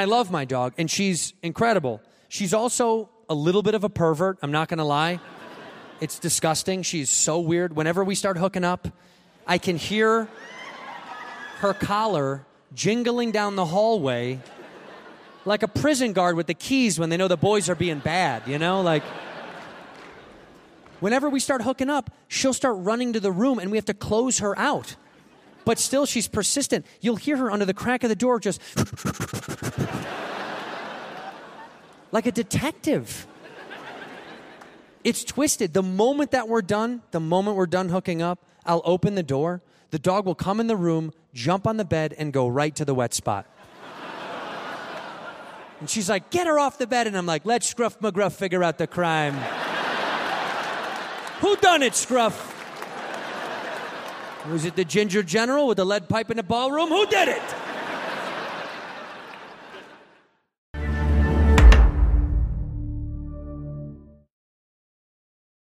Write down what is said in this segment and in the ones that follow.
I love my dog, and she's incredible. She's also a little bit of a pervert. I'm not to lie. It's disgusting. She's so weird. Whenever we start hooking up, I can hear her collar jingling down the hallway like a prison guard with the keys when they know the boys are being bad, you know? Like, whenever we start hooking up, she'll start running to the room and we have to close her out. But still, she's persistent. You'll hear her under the crack of the door just like a detective. It's twisted. The moment that we're done, the moment we're done hooking up, I'll open the door. The dog will come in the room, jump on the bed, and go right to the wet spot. And she's like, get her off the bed. And I'm like, let Scruff McGruff figure out the crime. Who done it, Scruff? Was it the ginger general with the lead pipe in the ballroom? Who did it?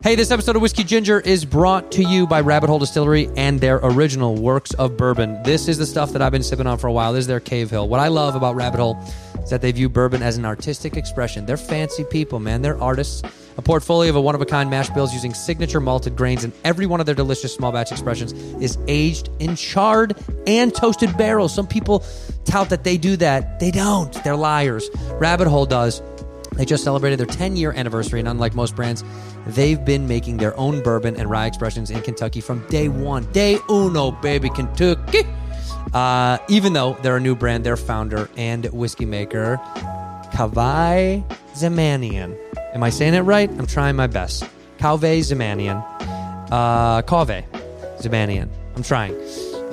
Hey, this episode of Whiskey Ginger is brought to you by Rabbit Hole Distillery and their original works of bourbon. This is the stuff that I've been sipping on for a while. This is their Cavehill. What I love about Rabbit Hole is that they view bourbon as an artistic expression. They're fancy people, man. They're artists. A portfolio of a one of a kind mash bills using signature malted grains, and every one of their delicious small batch expressions is aged in charred and toasted barrels. Some people tout that they do that. They don't. They're liars. Rabbit Hole does. They just celebrated their 10 year anniversary, and unlike most brands, they've been making their own bourbon and rye expressions in Kentucky from day one. Day uno, baby, Kentucky. Uh, even though they're a new brand, their founder and whiskey maker, Kavai Zamanian. Am I saying it right? I'm trying my best. Kaveh Zemanian. Uh, Kaveh Zamanian. I'm trying.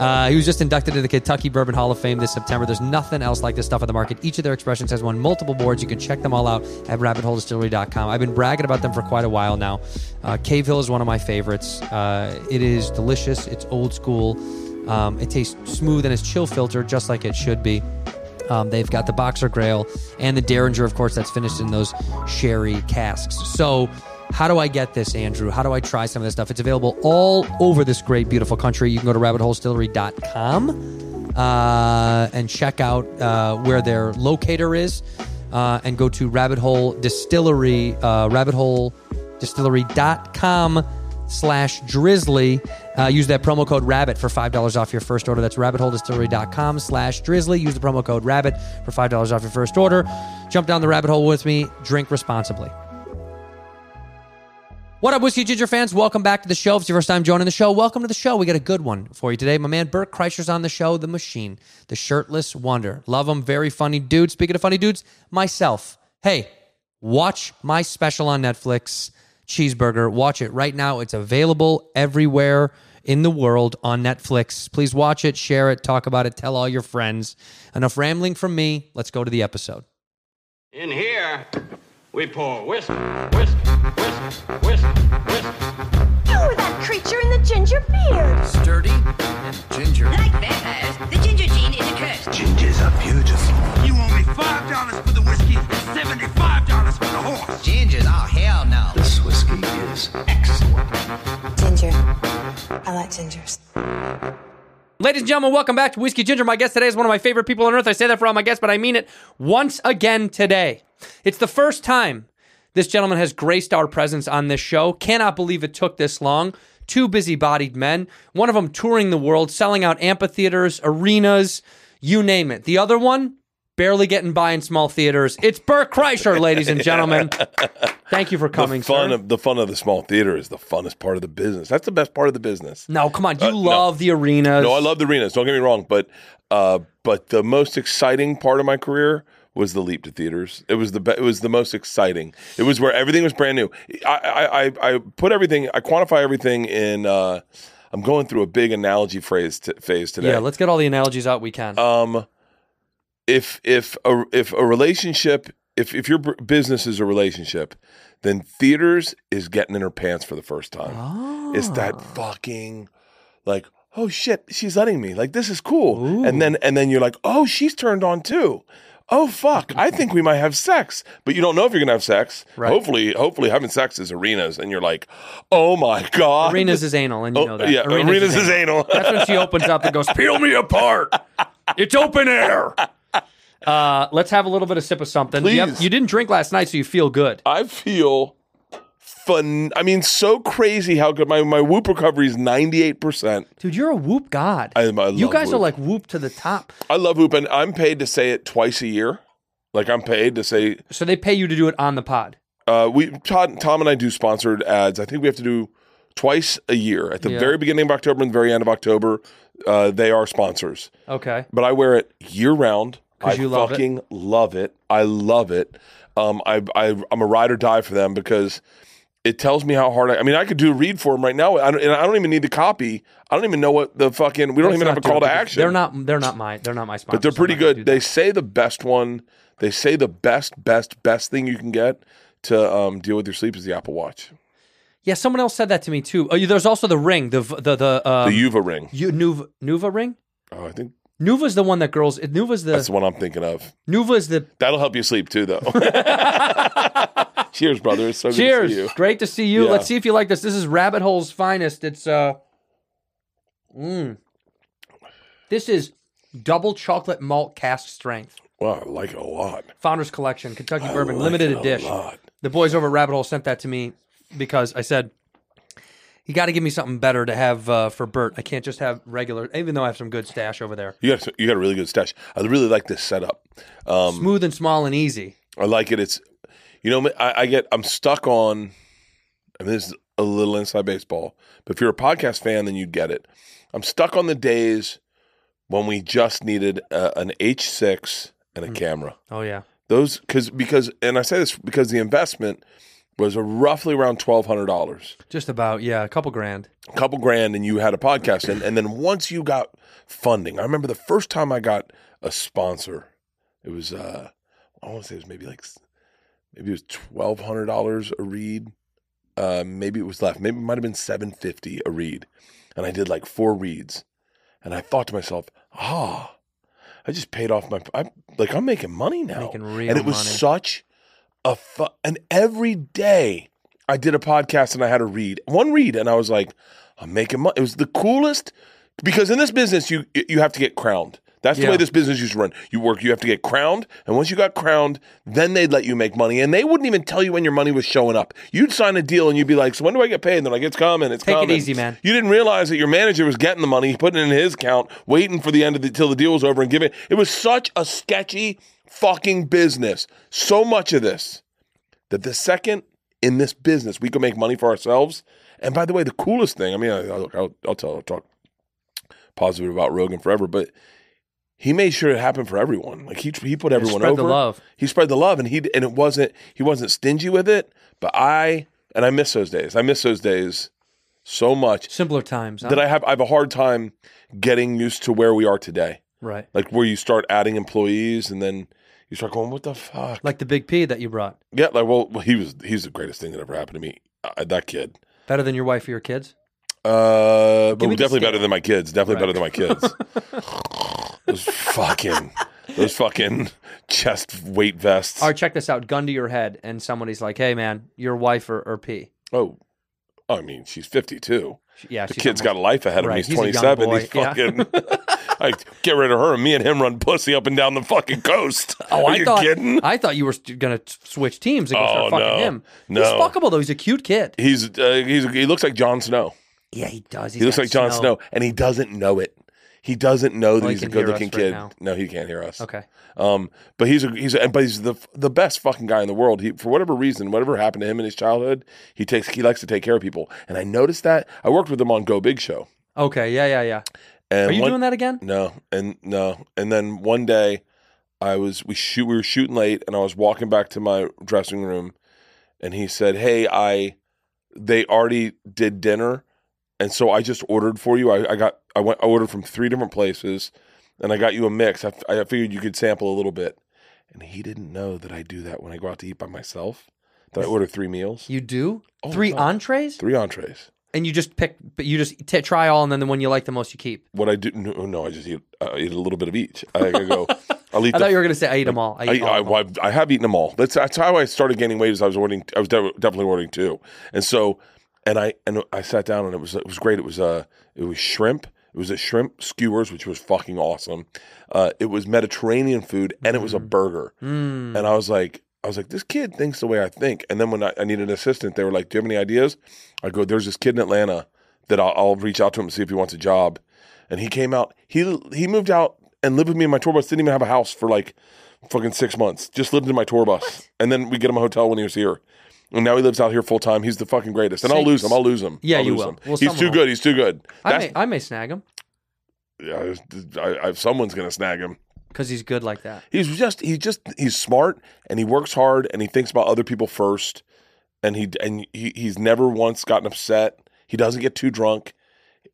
Uh, he was just inducted into the Kentucky Bourbon Hall of Fame this September. There's nothing else like this stuff on the market. Each of their expressions has won multiple boards. You can check them all out at rabbitholedistillery.com. I've been bragging about them for quite a while now. Uh, Cavehill is one of my favorites. Uh, it is delicious. It's old school. Um, it tastes smooth and it's chill filtered, just like it should be. Um, they've got the Boxergrail and the Dareringer, of course, that's finished in those sherry casks. So, how do I get this, Andrew? How do I try some of this stuff? It's available all over this great, beautiful country. You can go to rabbitholedistillery.com uh, and check out uh, where their locator is uh, and go to Rabbit Hole Distillery, uh, rabbitholedistillery.com slash drizly. Uh, use that promo code rabbit for $5 off your first order. That's rabbitholedistillery.com slash drizly. Use the promo code rabbit for $5 off your first order. Jump down the rabbit hole with me. Drink responsibly. What up, Whiskey Ginger fans? Welcome back to the show. If it's your first time joining the show, welcome to the show. We got a good one for you today. My man Bert Kreischer's on the show, The Machine, the shirtless wonder. Love him, very funny dude. Speaking of funny dudes, myself. Hey, watch my special on Netflix, Cheeseburger. Watch it right now. It's available everywhere in the world on Netflix. Please watch it, share it, talk about it, tell all your friends. Enough rambling from me. Let's go to the episode. In here, we pour whiskey. Whiskey, whiskey, whiskey, whiskey. You are that creature in the ginger beard. Sturdy and ginger. Like vampires, the ginger gene is a curse. Gingers are beautiful. You owe me $5 for the whiskey and $75 horse a horse. Gingers, oh hell no. This whiskey is excellent. Ginger. I like gingers. Ladies and gentlemen, welcome back to Whiskey Ginger. My guest today is one of my favorite people on earth. I say that for all my guests, but I mean it once again today. It's the first time this gentleman has graced our presence on this show. Cannot believe it took this long. Two busy-bodied men, one of them touring the world, selling out amphitheaters, arenas, you name it. The other one barely getting by in small theaters. It's Bert Kreischer, ladies and gentlemen. Thank you for coming, the fun sir. of the fun of the small theater is the funnest part of the business. That's the best part of the business. no, come on. You Uh, no. love the arenas. No, I love the arenas. Don't get me wrong, but uh, but the most exciting part of my career was the leap to theaters. It was the be- it was the most exciting. It was where everything was brand new. I I, I, I put everything. I quantify everything in. Uh, I'm going through a big analogy phrase t- phase today. Yeah, let's get all the analogies out we can. um if if a if a relationship if if your business is a relationship then theaters is getting in her pants for the first time. It's that ah. fucking like oh shit she's letting me like this is cool. And then and then you're like oh she's turned on too. Oh fuck i think we might have sex. But you don't know if you're gonna have sex. Right. hopefully hopefully having sex is arenas and you're like oh my god. Arenas is anal, and you Oh, know that. yeah arenas, is anal. That's when she opens up and goes, "Peel me apart. It's open air." Uh, let's have a little bit of sip of something. You, have- you didn't drink last night, so you feel good. I feel fun. I mean, so crazy how good my my whoop recovery is ninety eight percent. Dude, you're a whoop god. I- I you guys are like whoop to the top. I love whoop, and I'm paid to say it twice a year. Like I'm paid to say So they pay you to do it on the pod. uh, we Todd, Tom and I do sponsored ads. I think we have to do twice a year at the Yeah. very beginning of October and the very end of October. Uh, they are sponsors, Okay. but I wear it year round. I you love it. fucking love it. I love it. Um, I, I I'm a ride or die for them because it tells me how hard I. I mean, I could do a read for them right now, I don't, and I don't even need the copy. I don't even know what the fucking. We don't Let's even have a call to action. They're not. They're not my. They're not my sponsor. but they're pretty good. They say the best one. They say the best, best, best thing you can get to um, deal with your sleep is the Apple Watch, Yeah, someone else said that to me too. Oh, there's also the ring. The the the um, the Uva ring. U- Nuva Nuva ring. Oh, I think Nuva's the one that girls. Nuva's the that's the one I'm thinking of. Nuva's the. That'll help you sleep too, though. Cheers, brother. It's so good to Cheers! see you. Great to see you. Yeah. Let's see if you like this. This is Rabbit Hole's finest. It's uh, mm. This is double chocolate malt cask strength. Wow, I like it a lot. Founders Collection, Kentucky I Bourbon, like limited edition. lot. The boys over at Rabbit Hole sent that to me because I said, "You got to give me something better to have uh, for Bert. I can't just have regular, even though I have some good stash over there. You got you got a really good stash. I really like this setup. Um, Smooth and small and easy. I like it. It's you know I, I get I'm stuck on. I mean, this is a little inside baseball, but if you're a podcast fan, then you'd get it. I'm stuck on the days when we just needed a, an H6 and a camera. Oh yeah, Those because because and I say this because the investment was roughly around twelve hundred dollars. just about yeah, a couple grand. a couple grand and you had a podcast and, and then once you got funding i remember the first time i got a sponsor it was uh i want to say it was maybe like maybe it was $1200 a read uh maybe it was left maybe it might have been 750 a read and i did like four reads and i thought to myself ah i just paid off my i like i'm making money now Making real and it was money. such a fu- and every day I did a podcast and I had a read one read and I was like I'm making money. It was the coolest because in this business you you have to get crowned. That's the Yeah. way this business used to run. You work, you have to get crowned, and once you got crowned, then they'd let you make money, and they wouldn't even tell you when your money was showing up. You'd sign a deal, and you'd be like, "So when do I get paid?" And they're like, "It's coming, it's Take it easy, man. You didn't realize that your manager was getting the money, putting it in his account, waiting for the end of the till the deal was over, and giving. It was such a sketchy fucking business. So much of this that the second in this business we can make money for ourselves. And by the way, the coolest thing, I mean, I, I'll, I'll, tell, I'll talk positive about Rogan forever, but he made sure it happened for everyone. Like he he put everyone over. He spread over. the love. He spread the love, and he and it wasn't he wasn't stingy with it. But I and I miss those days. I miss those days so much Simpler times. Huh? that I have I have a hard time getting used to where we are today. right, Like where you start adding employees, and then you start going, "What the fuck?" like the big P that you brought. Yeah, like well, well, he was he's the greatest thing that ever happened to me. Uh, that kid. Better than your wife or your kids. Uh, but definitely better than my kids. Definitely better than my kids. those fucking those fucking chest weight vests. All right, check this out. Gun to your head, and somebody's like, "Hey, man, your wife or, or P." oh, I mean, she's fifty two. Yeah, The kid's got a life ahead of Right, him. He's he's twenty seven. boy, He's yeah. I get rid of her, and me and him run pussy up and down the fucking coast. Oh, Are I you thought kidding? I thought you were gonna switch teams and go Oh, start fucking no. him. No. He's fuckable though. He's a cute kid. He's uh, he's he looks like Jon Snow. Yeah, he does. He's He looks like Jon Snow. and he doesn't know it. He doesn't know that Well, he he's a good looking us right kid. no, he can't hear us. Okay. Um, but he's a, he's a, but he's the the best fucking guy in the world. He for whatever reason, whatever happened to him in his childhood, he takes he likes to take care of people. And I noticed that I worked with him on Go Big Show. Okay. Yeah. Yeah. Yeah. And Are you one- doing that again? No, and no, and then one day, I was we shoot we were shooting late, and I was walking back to my dressing room, and he said, "Hey, I they already did dinner, and so I just ordered for you. I, I got I went I ordered from three different places, and I got you a mix. I figured you could sample a little bit, and he didn't know that I do that when I go out to eat by myself. That I order three meals, You do Oh, three entrees, three entrees. And you just pick, but you just t- try all, and then the one you like the most, you keep. What I do? No, no I just eat I eat a little bit of each. I, I go. I'll eat. I the thought you were gonna say I eat them all. I I, all I, of them. well, I have eaten them all. That's that's how I started gaining weight. Is I was ordering. I was de- definitely ordering two, and so and I and I sat down and it was it was great. It was uh it was shrimp. It was a shrimp skewers, which was fucking awesome. Uh, it was Mediterranean food, and it was a burger. And I was like, I was like, this kid thinks the way I think. And then when I, I needed an assistant, they were like, "Do you have any ideas?" I go, "There's this kid in Atlanta that I'll, I'll reach out to him and see if he wants a job." And he came out. He he moved out and lived with me in my tour bus. Didn't even have a house for like fucking six months. Just lived in my tour bus, and then we get him a hotel when he was here. And now he lives out here full time. He's the fucking greatest. And I'll lose him. I'll lose him. Yeah, I'll you lose will. him. Well, He's too will. good. He's too good. I That's, may, I may snag him yeah, I, I, someone's gonna snag him. Because he's good like that. He's just he's just he's smart and he works hard and he thinks about other people first and he and he, he's never once gotten upset. He doesn't get too drunk.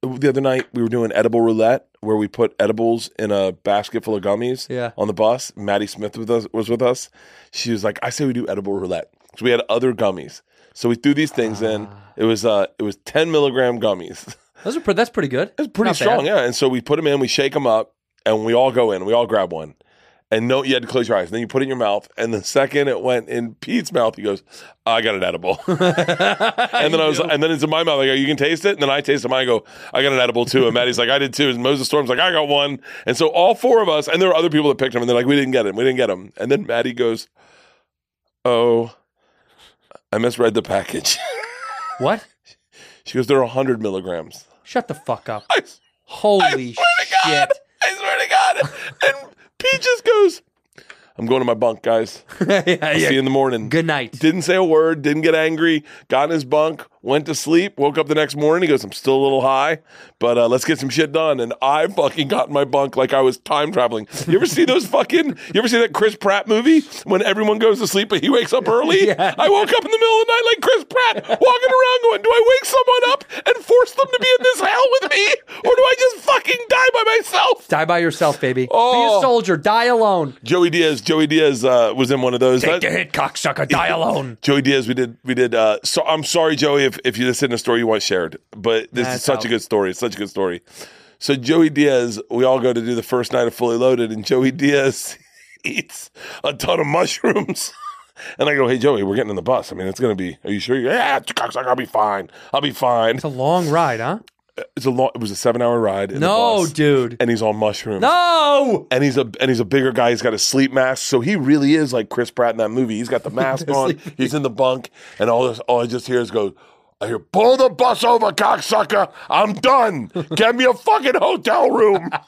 The other night we were doing edible roulette where we put edibles in a basket full of gummies Yeah. on the bus. Maddie Smith with us, was with us. She was like, "I say we do edible roulette." So we had other gummies. So we threw these things in. It was uh it was 10 milligram gummies. Those are pre- that's pretty good. It's pretty Not strong, bad. yeah. And so we put them in, we shake them up, and we all go in. We all grab one. And no, you had to close your eyes. And then you put it in your mouth. And the second it went in Pete's mouth, he goes, "I got an edible." and then I was, and then it's in my mouth. I go, "You can taste it." And then I taste it. I go, "I got an edible too." And Maddie's like, "I did too." And Moses Storm's like, "I got one." And so all four of us, and there were other people that picked them, and they're like, "We didn't get him. We didn't get him." And then Maddie goes, "Oh, I misread the package." What? she goes, "They're hundred milligrams." Shut the fuck up. I, Holy God. shit. I swear to God. And Pete just goes, I'm going to my bunk, guys. yeah, I'll see you in the morning. Good night. Didn't say a word, didn't get angry, got in his bunk, went to sleep, woke up the next morning. He goes, I'm still a little high, but uh, let's get some shit done. And I fucking got in my bunk like I was time traveling. You ever see those fucking, you ever see that Chris Pratt movie when everyone goes to sleep but he wakes up early? Yeah. I woke up in the middle of the night like Chris Pratt, walking around going, do I wake someone up and force them to be in this hell with me? Or do I just fucking die by myself? Die by yourself, baby. Oh. Be Oh. a soldier. Die alone. Joey Diaz, Joey Diaz uh, was in one of those. Take That- the hit, cocksucker. Die alone. Joey Diaz, we did, we did. Uh, so I'm sorry, Joey, if if you this isn't a story you want shared, but this Nah, is such out. a good story. It's such a good story. So Joey Diaz, we all go to do the first night of Fully Loaded, and Joey Diaz eats a ton of mushrooms. And I go, hey Joey, we're getting in the bus. I mean, it's gonna be. Are you sure? You yeah, cocksucker, I'll be fine. I'll be fine. It's a long ride, huh? It's a long. It was a seven hour ride. In No, the bus, dude. And he's on mushrooms. No. and he's a and he's a bigger guy. He's got a sleep mask, so he really is like Chris Pratt in that movie. He's got the mask on. He's in the bunk, and all this. All I just hear is go. I hear pull the bus over, cocksucker. I'm done. Get me a fucking hotel room.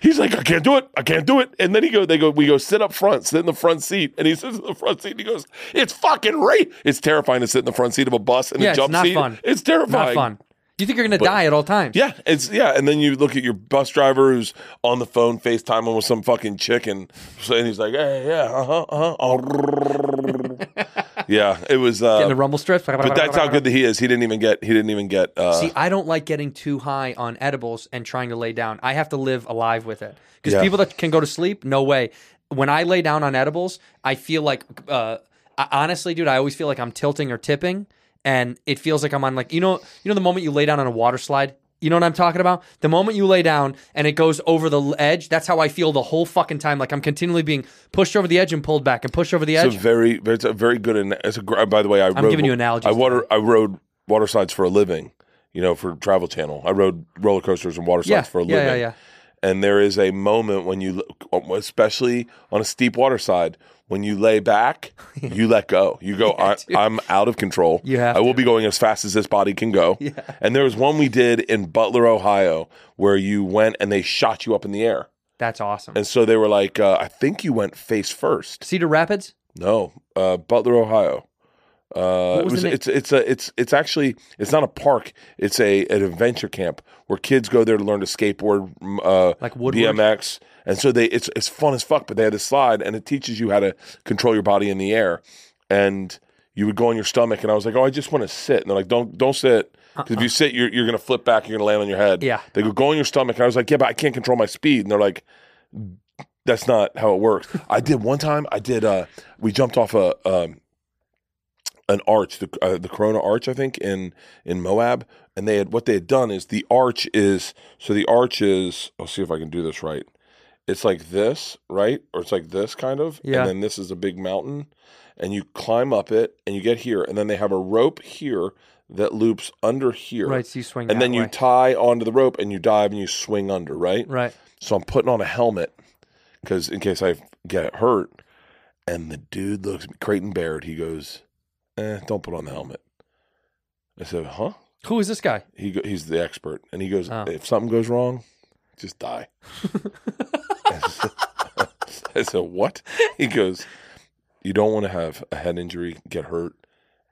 He's like, I can't do it. I can't do it. And then he go, they go, we go sit up front, sit in the front seat. And he sits in the front seat and he goes, It's fucking right. It's terrifying to sit in the front seat of a bus in Yeah, a it's jump not seat. fun. It's terrifying. Not fun. You think you're gonna die at all times? Yeah, it's yeah, and then you look at your bus driver who's on the phone FaceTiming with some fucking chicken, and, he's like, "Hey, yeah, uh huh, uh huh." yeah, it was. Uh, Getting the rumble strips. but that's how good that he is. He didn't even get. He didn't even get. Uh, See, I don't like getting too high on edibles and trying to lay down. I have to live alive with it. Because Yeah. people that can go to sleep, no way. When I lay down on edibles, I feel like, uh, I- honestly, dude, I always feel like I'm tilting or tipping, and it feels like I'm on like you know, you know, the moment you lay down on a water slide. You know what I'm talking about? The moment you lay down and it goes over the edge, that's how I feel the whole fucking time. Like I'm continually being pushed over the edge and pulled back and pushed over the it's edge. a very, it's a very good. an- It's a. gr- By the way, I. I'm rode, giving you analogies I water. I rode water slides for a living. You know, for Travel Channel, I rode roller coasters and water slides Yeah, for a living. yeah, yeah. yeah. And there is a moment when you, especially on a steep water side, when you lay back, you let go. You go, I, I'm out of control. You have I will to. be going as fast as this body can go. Yeah. And there was one we did in Butler, Ohio, where you went and they shot you up in the air. That's awesome. And so they were like, uh, I think you went face first. Cedar Rapids? No, uh, Butler, Ohio. Uh, it was was the name? it's it's a it's it's actually it's not a park. It's a an adventure camp where kids go there to learn to skateboard, uh, Like Woodward? BMX, and so they it's it's fun as fuck. But they had a slide and it teaches you how to control your body in the air, and you would go on your stomach. And I was like, oh, I just want to sit. And they're like, don't don't sit. Because if you sit, you're, you're going to flip back. You're going to land on your head. Uh-uh. Yeah. They go, go on your stomach. And I was like, yeah, but I can't control my speed. And they're like, that's not how it works. I did one time. I did. Uh, we jumped off a um, an arch, the uh, the Corona Arch, I think, in in Moab, and they had what they had done is the arch is so the arch is. I'll see if I can do this right. it's like this, right? Or it's like this kind of. Yeah. And then this is a big mountain. And you climb up it and you get here. And then they have a rope here that loops under here. Right, so you swing And then you way. tie onto the rope and you dive and you swing under, right? Right. So I'm putting on a helmet because in case I get hurt. And the dude looks at me, Creighton Baird. He goes, "Eh, don't put on the helmet." I said, "Huh?" Who is this guy? He go, he's the expert, and he goes, Oh. "If something goes wrong, just die." I said, "What?" He goes, "You don't want to have a head injury, get hurt,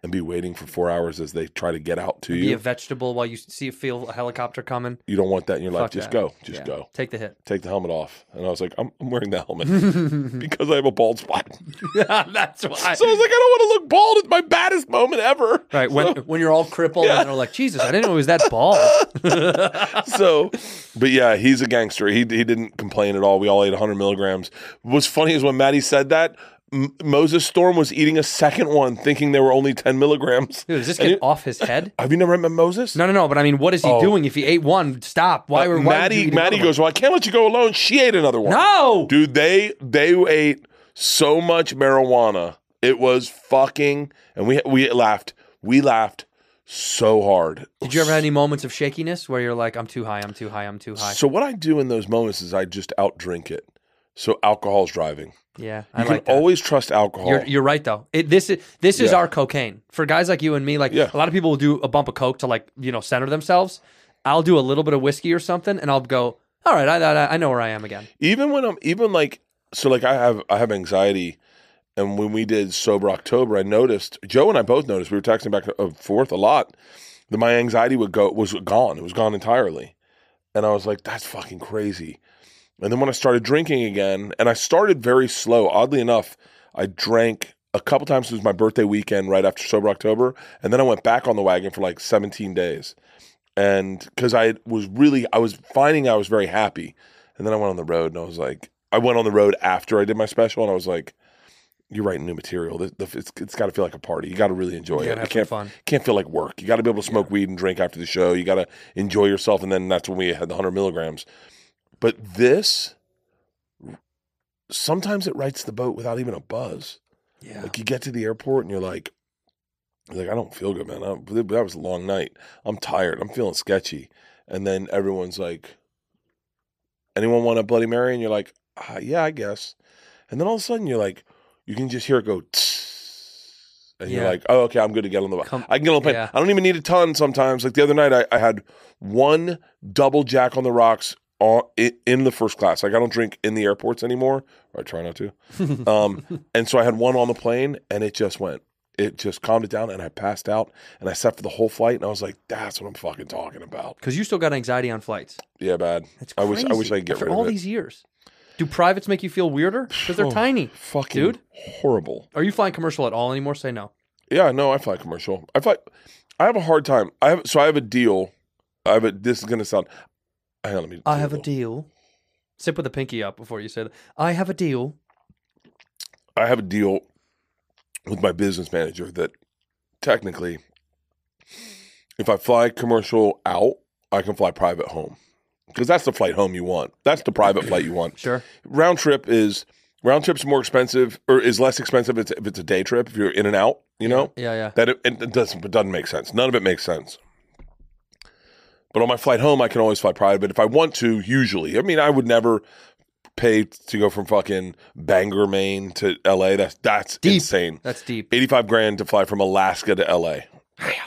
and be waiting for four hours as they try to get out to Be you. Be a vegetable while you see feel a helicopter coming. you don't want that in your life. Fuck Just that. go, just Yeah. go. Take the hit. Take the helmet off." And I was like, "I'm, I'm wearing the helmet because I have a bald spot." That's why. So I was like, "I don't want to look bald. It's my baddest moment ever." Right when So- when you're all crippled Yeah. and they're like, Jesus, I didn't know it was that bald. so, but yeah, he's a gangster. He he didn't complain at all. We all ate 100 milligrams. What's funny is when Maddie said that, M- Moses Storm was eating a second one, thinking there were only 10 milligrams. Dude, is this And kid it- off his head? Have you never met Moses? No, no, no. But I mean, what is he Oh. doing? If he ate one, stop. Why Uh, were why Maddie? Maddie goes, well, I can't let you go alone. She ate another one. No, dude, they they ate so much marijuana. It was fucking, and we we laughed. We laughed so hard. Did you ever have any moments of shakiness where you're like, I'm too high, I'm too high, I'm too high? So what I do in those moments is I just out drink it. So alcohol's driving. Yeah, You I can like that. always trust alcohol. You're, you're right though. It, this is this is Yeah. our cocaine for guys like you and me. Like Yeah. a lot of people will do a bump of coke to like you know center themselves. I'll do a little bit of whiskey or something, and I'll go. All right, I, I I know where I am again. even when I'm even like so like I have I have anxiety and when we did sober October I noticed Joe and I both noticed we were texting back and forth a lot that my anxiety would go was gone it was gone entirely and I was like that's fucking crazy and then when I started drinking again and I started very slow oddly enough I drank a couple times it was my birthday weekend right after sober October and then I went back on the wagon for like 17 days and because I was really I was finding I was very happy and then I went on the road and I was like, I went on the road after I did my special and I was like, you're writing new material. It's, it's got to feel like a party. You got to really enjoy it. It can't, fun. can't feel like work. You got to be able to smoke weed and drink after the show. You got to enjoy yourself. And then that's when we had the 100 milligrams. But this, sometimes it rights the boat without even a buzz. Yeah, Like you get to the airport and you're like, you're like I don't feel good, man. I, that was a long night. I'm tired. I'm feeling sketchy. And then everyone's like, anyone want a Bloody Mary? And you're like, ah, yeah, I guess. And then all of a sudden you're like, you can just hear it go. Tss, and you're like, oh, okay, I'm good to get on the. Come- I can get on the plane. yeah. I don't even need a ton sometimes. Like the other night, I, I had one double Jack on the rocks on, in the first class. Like I don't drink in the airports anymore. Or I try not to. um, and so I had one on the plane, and it just went. It just calmed it down, and I passed out, and I slept for the whole flight, and I was like, "That's what I'm fucking talking about." because you still got anxiety on flights. Yeah, bad. It's I wish. I wish I could get After rid all of it. All these years. Do privates make you feel weirder? Because they're Oh, tiny. Fucking Dude. horrible. Are you flying commercial at all anymore? Say no. Yeah, no, I fly commercial. I fly. I have a hard time. I have so I have a deal. I have a. This is gonna sound. Hang on, let me. I have a deal. Sip with the pinky up before you say that. I have a deal. I have a deal with my business manager that technically, if I fly commercial out, I can fly private home because that's the flight home you want. That's the private flight you want. Sure. Round trip is round trip's more expensive or is less expensive if it's, if it's a day trip if you're in and out. You know Yeah, yeah. that it, it doesn't it doesn't make sense. None of it makes sense. But on my flight home, I can always fly private. But if I want to, usually, I mean, I would never pay to go from fucking Bangor, Maine to L.A. That's that's Deep. insane. That's deep. Eighty-five grand to fly from Alaska to L.A.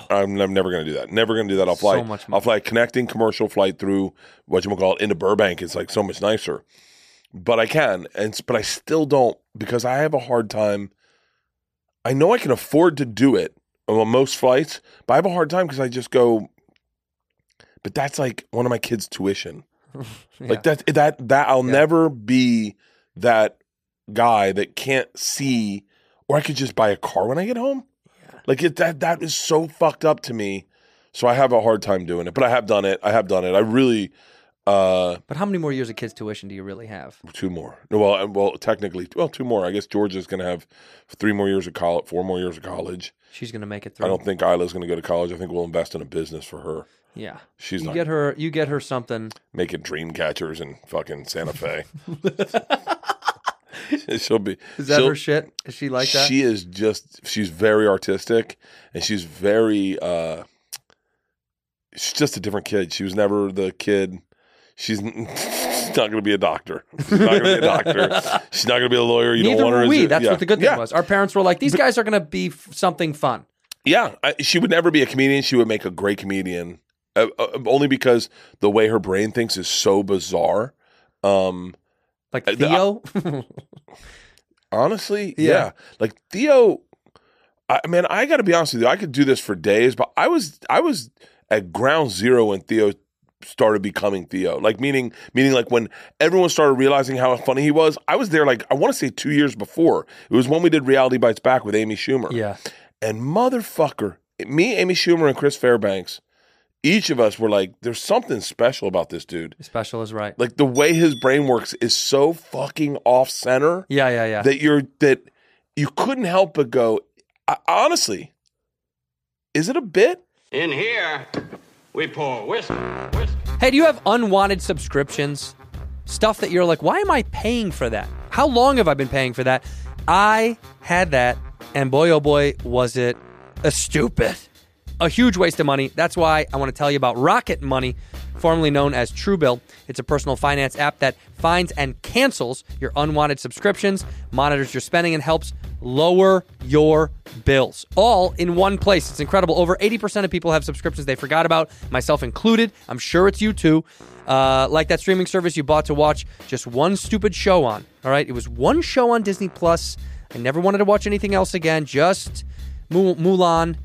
I'm, I'm never going to do that. Never going to do that. I'll fly. So much I'll fly a connecting commercial flight through what you call it into Burbank. It's like so much nicer. But I can, and but I still don't because I have a hard time. I know I can afford to do it on most flights, but I have a hard time because I just go. But that's like one of my kids' tuition. Like that that that I'll Yeah. never be that guy that can't see or I could just buy a car when I get home. Like it that that is so fucked up to me. So I have a hard time doing it, but I have done it. I have done it. I really uh But how many more years of kids' tuition do you really have? two more. No, well, uh, well, technically, well, two more. I guess Georgia's going to have three more years of college, four more years of college. She's going to make it through. I don't think Isla's going to go to college. I think we'll invest in a business for her. Yeah. She's you not get her. You get her something. making dream catchers in fucking Santa Fe. she'll be. Is that her shit? Is she like that? She is just. She's very artistic, and she's very. uh She's just a different kid. She was never the kid. She's not going to be a doctor. She's not going to be a doctor. She's not going to be a lawyer. You Neither don't want her. as we. a- That's yeah. what the good thing yeah. was. Our parents were like, these guys are going to be f- something fun. Yeah, I, she would never be a comedian. She would make a great comedian, uh, uh, only because the way her brain thinks is so bizarre. Um, Like Uh, the- Theo. honestly, Yeah. yeah. Like Theo, I man, I got to be honest with you. I could do this for days, but I was I was at ground zero when Theo started becoming Theo. Like meaning meaning like when everyone started realizing how funny he was. I was there like I want to say two years before. It was when we did Reality Bites Back with Amy Schumer. yeah. And motherfucker, me, Amy Schumer, and Chris Fairbanks, each of us were like, there's something special about this dude. Special is right. Like the way his brain works is so fucking off center Yeah, yeah, yeah. that you're that you couldn't help but go. I, honestly, is it a bit? In here, we pour whiskey, whiskey. Hey, do you have unwanted subscriptions? Stuff that you're like, why am I paying for that? How long have I been paying for that? I had that, and boy, oh boy, was it a stupid, a huge waste of money. That's why I want to tell you about Rocket Money, formerly known as Truebill. It's a personal finance app that finds and cancels your unwanted subscriptions, monitors your spending, and helps lower your bills all in one place. It's incredible. Over 80% of people have subscriptions they forgot about, myself included. I'm sure it's you too. Uh, like that streaming service you bought to watch just one stupid show on. All right, it was one show on Disney Plus. I never wanted to watch anything else again. Just Mu- Mulan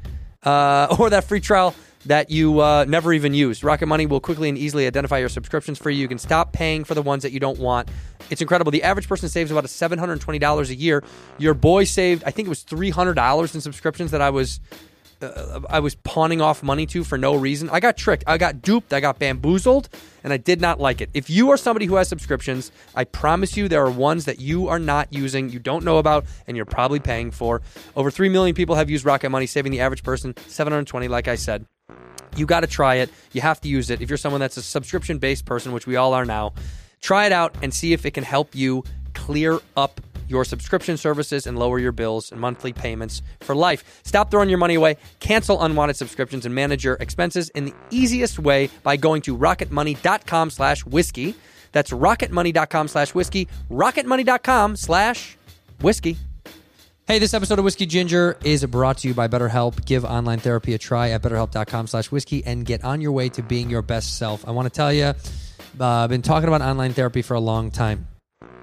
uh, or that free trial that you uh, never even used. Rocket Money will quickly and easily identify your subscriptions for you. You can stop paying for the ones that you don't want. It's incredible. The average person saves about $720 a year. Your boy saved, I think it was $300 in subscriptions that I was uh, I was pawning off money to for no reason. I got tricked. I got duped. I got bamboozled, and I did not like it. If you are somebody who has subscriptions, I promise you there are ones that you are not using, you don't know about, and you're probably paying for. Over 3 million people have used Rocket Money, saving the average person 720 like I said. You got to try it. You have to use it. If you're someone that's a subscription based person, which we all are now, try it out and see if it can help you clear up your subscription services and lower your bills and monthly payments for life. Stop throwing your money away, cancel unwanted subscriptions, and manage your expenses in the easiest way by going to rocketmoney.com slash whiskey. That's rocketmoney.com slash whiskey, rocketmoney.com slash whiskey. Hey, this episode of Whiskey Ginger is brought to you by BetterHelp. Give online therapy a try at betterhelp.com slash whiskey and get on your way to being your best self. I want to tell you, uh, I've been talking about online therapy for a long time.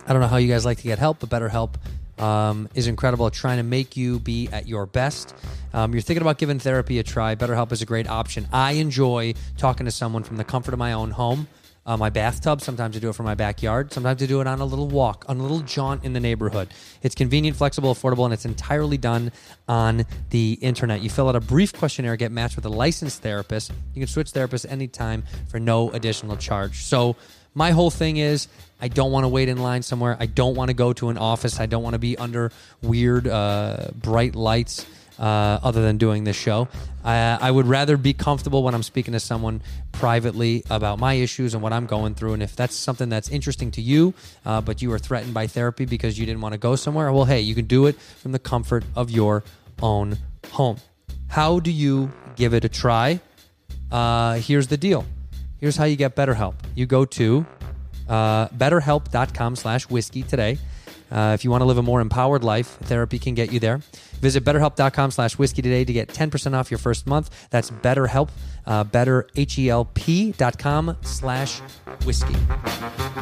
I don't know how you guys like to get help, but BetterHelp um, is incredible at trying to make you be at your best. Um, you're thinking about giving therapy a try. BetterHelp is a great option. I enjoy talking to someone from the comfort of my own home, uh, my bathtub. Sometimes I do it from my backyard. Sometimes I do it on a little walk, on a little jaunt in the neighborhood. It's convenient, flexible, affordable, and it's entirely done on the internet. You fill out a brief questionnaire, get matched with a licensed therapist. You can switch therapists anytime for no additional charge. So, my whole thing is I don't want to wait in line somewhere. I don't want to go to an office. I don't want to be under weird, uh, bright lights. Uh, other than doing this show, I, I would rather be comfortable when I'm speaking to someone privately about my issues and what I'm going through. And if that's something that's interesting to you, uh, but you were threatened by therapy because you didn't want to go somewhere, well, hey, you can do it from the comfort of your own home. How do you give it a try? Uh, here's the deal. Here's how you get BetterHelp. You go to uh, betterhelp.com slash whiskey today. Uh, if you want to live a more empowered life, therapy can get you there. Visit betterhelp.com slash whiskey today to get 10% off your first month. That's betterhelp, uh, betterhelp.com slash whiskey.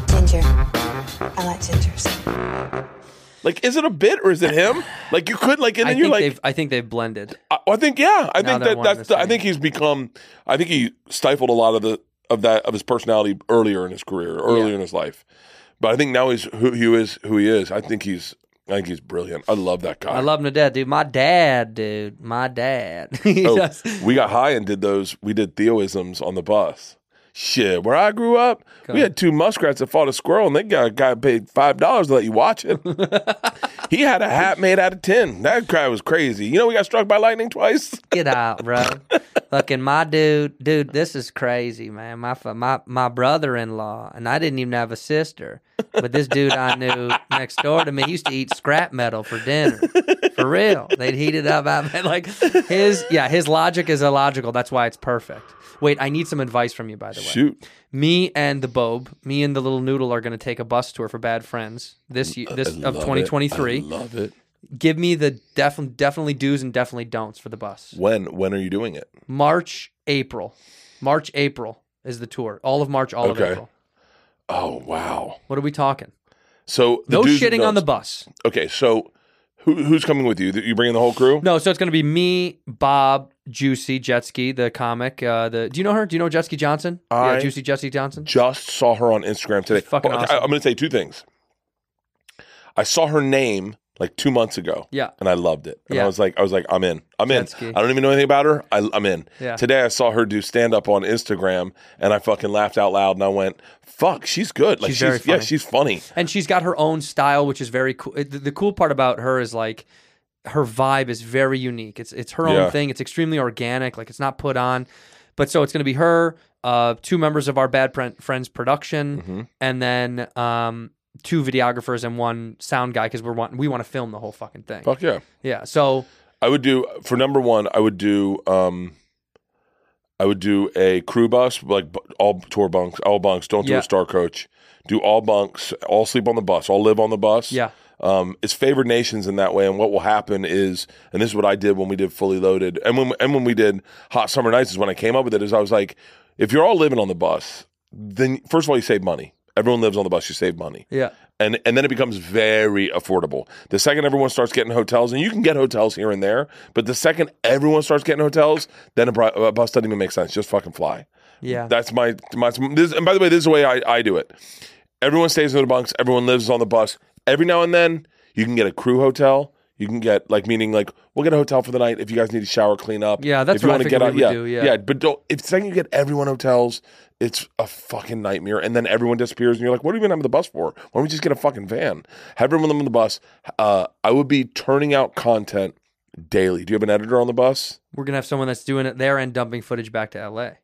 Ginger. I like gingers. Like, is it a bit or is it him? Like, you could like, and I then you're think, like, I think they've blended. I, I think yeah, I Now think that that's. the The, I think he's become. I think he stifled a lot of the of that of his personality earlier in his career, earlier Yeah. in his life. But I think now he's who he is. Who he is. I think he's. I think he's brilliant. I love that guy. I love him to death, dude. My dad, dude. My dad. Oh, does. we got high and did those. We did theoisms on the bus. Shit, where I grew up, we had two muskrats that fought a squirrel, and they got a guy paid five dollars to let you watch it. He had a hat made out of tin. That guy was crazy. You know, we got struck by lightning twice. Get out, bro. Fucking my dude, dude, this is crazy, man. My my my brother-in-law, and I didn't even have a sister, but this dude I knew next door to me used to eat scrap metal for dinner. For real, they'd heat it up. I mean, like his, yeah, his logic is illogical. That's why it's perfect. Wait, I need some advice from you, by the way. Shoot. Me and the Bobe, me and the little noodle are going to take a bus tour for Bad Friends this year, this of love it. 2023. Love it. Give me the def- definitely do's and definitely don'ts for the bus. When when are you doing it? March, April. March, April is the tour. All of March, all of Okay. April. Oh wow. What are we talking? So No shitting on the bus. Okay, so who who's coming with you? You bringing the whole crew? No, so it's going to be me, Bob, Juicy, Jetski, the comic. Uh, the Do you know her? Do you know Jetski Johnson? I- yeah, Juicy Jetski Johnson. Just saw her on Instagram today. fucking Well, I- awesome. I'm going to say two things. I saw her name like two months ago. Yeah. and I loved it. And Yeah. I was like, I was like, I'm in. I'm in. I don't even know anything about her. I, I'm in. Yeah. Today I saw her do stand up on Instagram, and I fucking laughed out loud, and I went, "Fuck, she's good. Like She's she's, very yeah, funny. she's funny. and she's got her own style, which is very cool. The, the cool part about her is like her vibe is very unique. It's it's her own Yeah. thing. It's extremely organic. Like it's not put on. But so it's going to be her, uh, two members of our Bad Friends production, Mm-hmm. and then um, two videographers and one sound guy because we're want- we want to film the whole fucking thing. Fuck yeah." Yeah. So I would do for number one. I would do. um I would do a crew bus, like all tour bunks, all bunks. Don't do Yeah. a star coach. Do all bunks. All sleep on the bus. All live on the bus. Yeah. Um, it's favored nations in that way, and what will happen is, and this is what I did when we did fully loaded, and when and when we did hot summer nights is when I came up with it. Is I was like, if you're all living on the bus, then first of all you save money. Everyone lives on the bus, you save money yeah, and and then it becomes very affordable. The second everyone starts getting hotels, and you can get hotels here and there, but the second everyone starts getting hotels, then a, a bus doesn't even make sense. Just fucking fly. yeah. That's my my. This, and by the way, this is the way I, I do it. Everyone stays in the bunks. Everyone lives on the bus. Every now and then, you can get a crew hotel. You can get like meaning like we'll get a hotel for the night if you guys need to shower, clean up. Yeah, that's if you what I wanna get out, yeah, do, yeah. yeah, But don't if second you get everyone hotels, it's a fucking nightmare. And then everyone disappears, and you're like, what are we even having the bus for? Why don't we just get a fucking van? Have everyone on the bus. Uh, I would be turning out content daily. Do you have an editor on the bus? We're gonna have someone that's doing it there and dumping footage back to L.A.